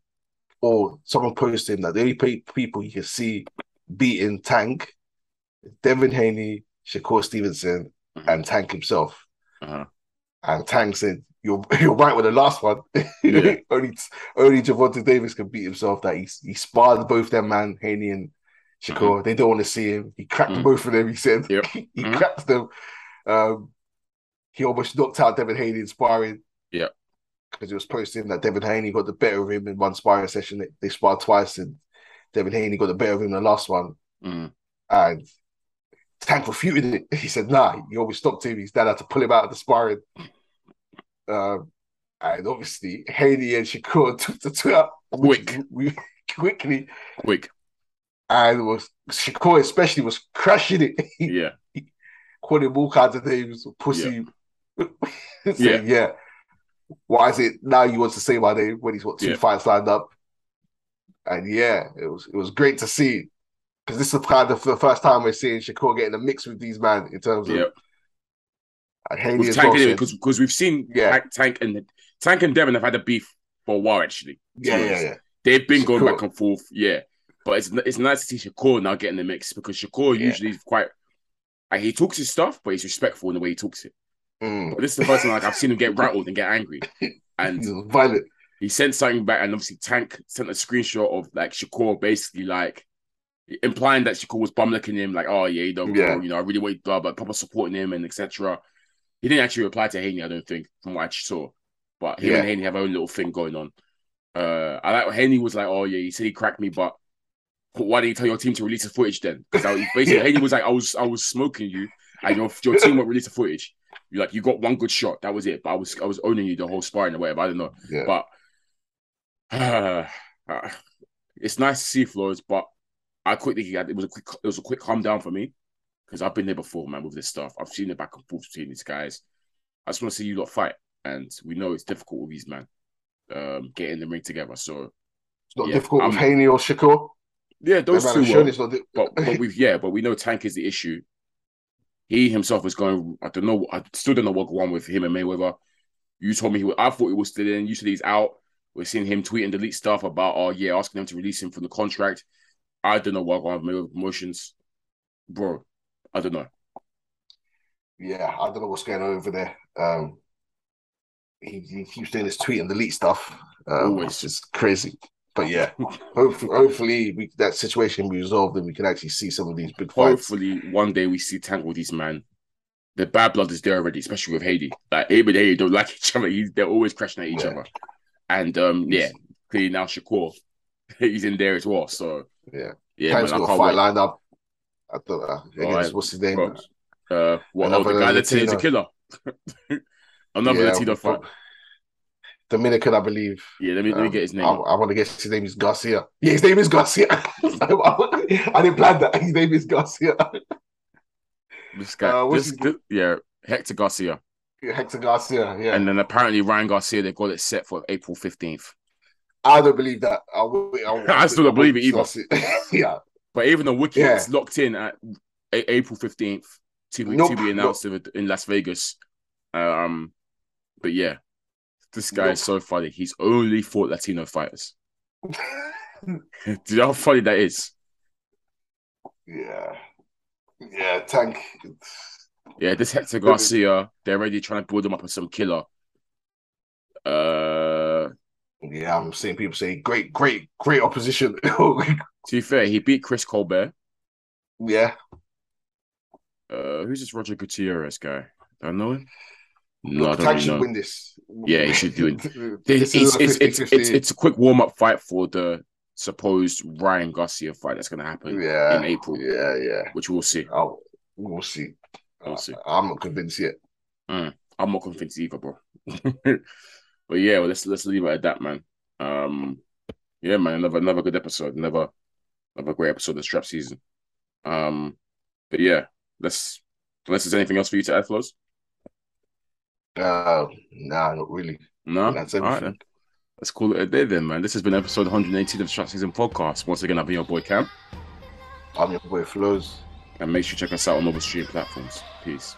or someone posting that the only pe- people you can see beating Tank, Devin Haney, Shakur Stevenson, Mhm. and Tank himself. uh-huh. And Tank said, "You're *laughs* you're right with the last one. *laughs* Yeah. only only Gervonta Davis can beat himself. That he he sparred both them man Haney and Shakur. They don't want to see him. He cracked Mhm. both of them. He said Yep. *laughs* he Mhm. cracked them. Um, he almost knocked out Devin Haney in sparring. Yep. because he was posting that Devin Haney got the better of him in one sparring session. They, they sparred twice, and Devin Haney got the better of him in the last one. Mm. And Tank refuted it. He said, "Nah, he always stopped him. His dad had to pull him out of the sparring." Um, and obviously, Haney and Shakur *laughs* took the two out Quick. *laughs* we, quickly, quick. and was Shakur especially was crushing it. *laughs* Yeah, him all kinds of names, pussy. Yeah. Saying, yeah. Why is it now you want to say my name when he's got two Yeah. fights lined up? And yeah, it was it was great to see because this is kind of the first time we're seeing Shakur getting a mix with these men in terms of yeah. With Tank well. because we've seen Yeah. Tank, and Tank and Devin have had a beef for a while actually. yeah, yeah, yeah. They've been going back and forth, yeah. But it's it's nice to see Shakur now getting the mix because Shakur Yeah. usually is quite like he talks his stuff, but he's respectful in the way he talks it. Mm. But this is the first time like I've seen him get rattled and get angry. *laughs* And violent. he sent something back, and obviously Tank sent a screenshot of like Shakur basically like implying that Shakur was bum licking him, like, oh yeah, you know, Yeah. you know, I really wait, blah, blah, proper supporting him and etc. He didn't actually reply to Haney, I don't think, from what I saw. But him Yeah. and Haney have their own little thing going on. Uh, I like Haney was like, "Oh yeah, he said he cracked me, but why didn't you tell your team to release the footage then?" Because *laughs* basically, Yeah. Haney was like, "I was I was smoking you, and your your team won't release the footage. You like you got one good shot, that was it. But I was I was owning you the whole sparring or whatever. I don't know, Yeah. but *sighs* uh, it's nice to see Flows, but I quickly it was a quick it was a quick calm down for me because I've been there before, man, with this stuff. I've seen it back and forth between these guys. I just want to see you lot fight, and we know it's difficult with these man um, getting in the ring together. So It's not Yeah, difficult with I'm- Haney or Shakur. yeah, those two. It's not di- but but *laughs* we've yeah, but we know Tank is the issue. He himself is going. I don't know. I still don't know what going on with him and Mayweather. You told me he. Was, I thought he was still in. Usually he's out. We're seeing him tweet and delete stuff about oh yeah, asking them to release him from the contract. I don't know what going on with Mayweather promotions, bro. I don't know. yeah, I don't know what's going on over there. Um, he, he keeps doing this tweet and delete stuff. Um, Always. It's just crazy. But yeah, hopefully, hopefully we, that situation will be resolved and we can actually see some of these big fights. Hopefully, one day we see Tank with these man. The bad blood is there already, especially with Haney. Like him and Haney don't like each other. He's, they're always crashing at each Yeah. other. And um, yeah, clearly now Shakur, *laughs* he's in there as well. So Yeah, yeah, man, got a fight wait. lined up. I don't know. Against, Alright, what's his name? Uh, what? Oh, the guy that he's a killer. *laughs* Another Yeah, Latino fight. Dominican, I believe. Yeah, let me let me Um, get his name. I, I want to guess his name is Garcia. Yeah, his name is Garcia. *laughs* I didn't plan that. His name is Garcia. *laughs* this guy, uh, this, this- yeah, Hector Garcia, Hector Garcia. Yeah, and then apparently Ryan Garcia. They got it set for April fifteenth. I don't believe that. I'll, I'll, I still don't believe it either. Yeah, But even the Wiki Yeah. is locked in at A- April fifteenth to be Nope, to be announced in- in Las Vegas. Um, but yeah, this guy is so funny. He's only fought Latino fighters. *laughs* Do you know how funny that is? yeah, yeah. Tank. Yeah, this Hector Garcia, they're already trying to build him up as some killer. Uh, Yeah, I'm seeing people say great, great, great opposition. *laughs* to be fair, he beat Chris Colbert. yeah, Uh, who's this Roger Gutierrez guy? I know him? No, I don't really know. win this. Yeah, he should do it. *laughs* This It's, it's, a it's, it's, it's, a quick warm up fight for the supposed Ryan Garcia fight that's going to happen yeah in April, Yeah, yeah. which we'll see. I'll, we'll see. We'll see. I'm not convinced yet. I'm not convinced either, bro. *laughs* but yeah, well, let's let's leave it at that, man. Um, yeah, man, another another good episode, another another great episode of Strap Season. Um, but yeah, let's unless there's anything else for you to add, Flows. Uh, nah, not really. No, That's All right, everything. then. Let's call it a day then, man. This has been episode 118 of the Strap Season Podcast. Once again, I've been your boy Cam, I'm your boy Flows. and make sure you check us out on all the streaming platforms. Peace.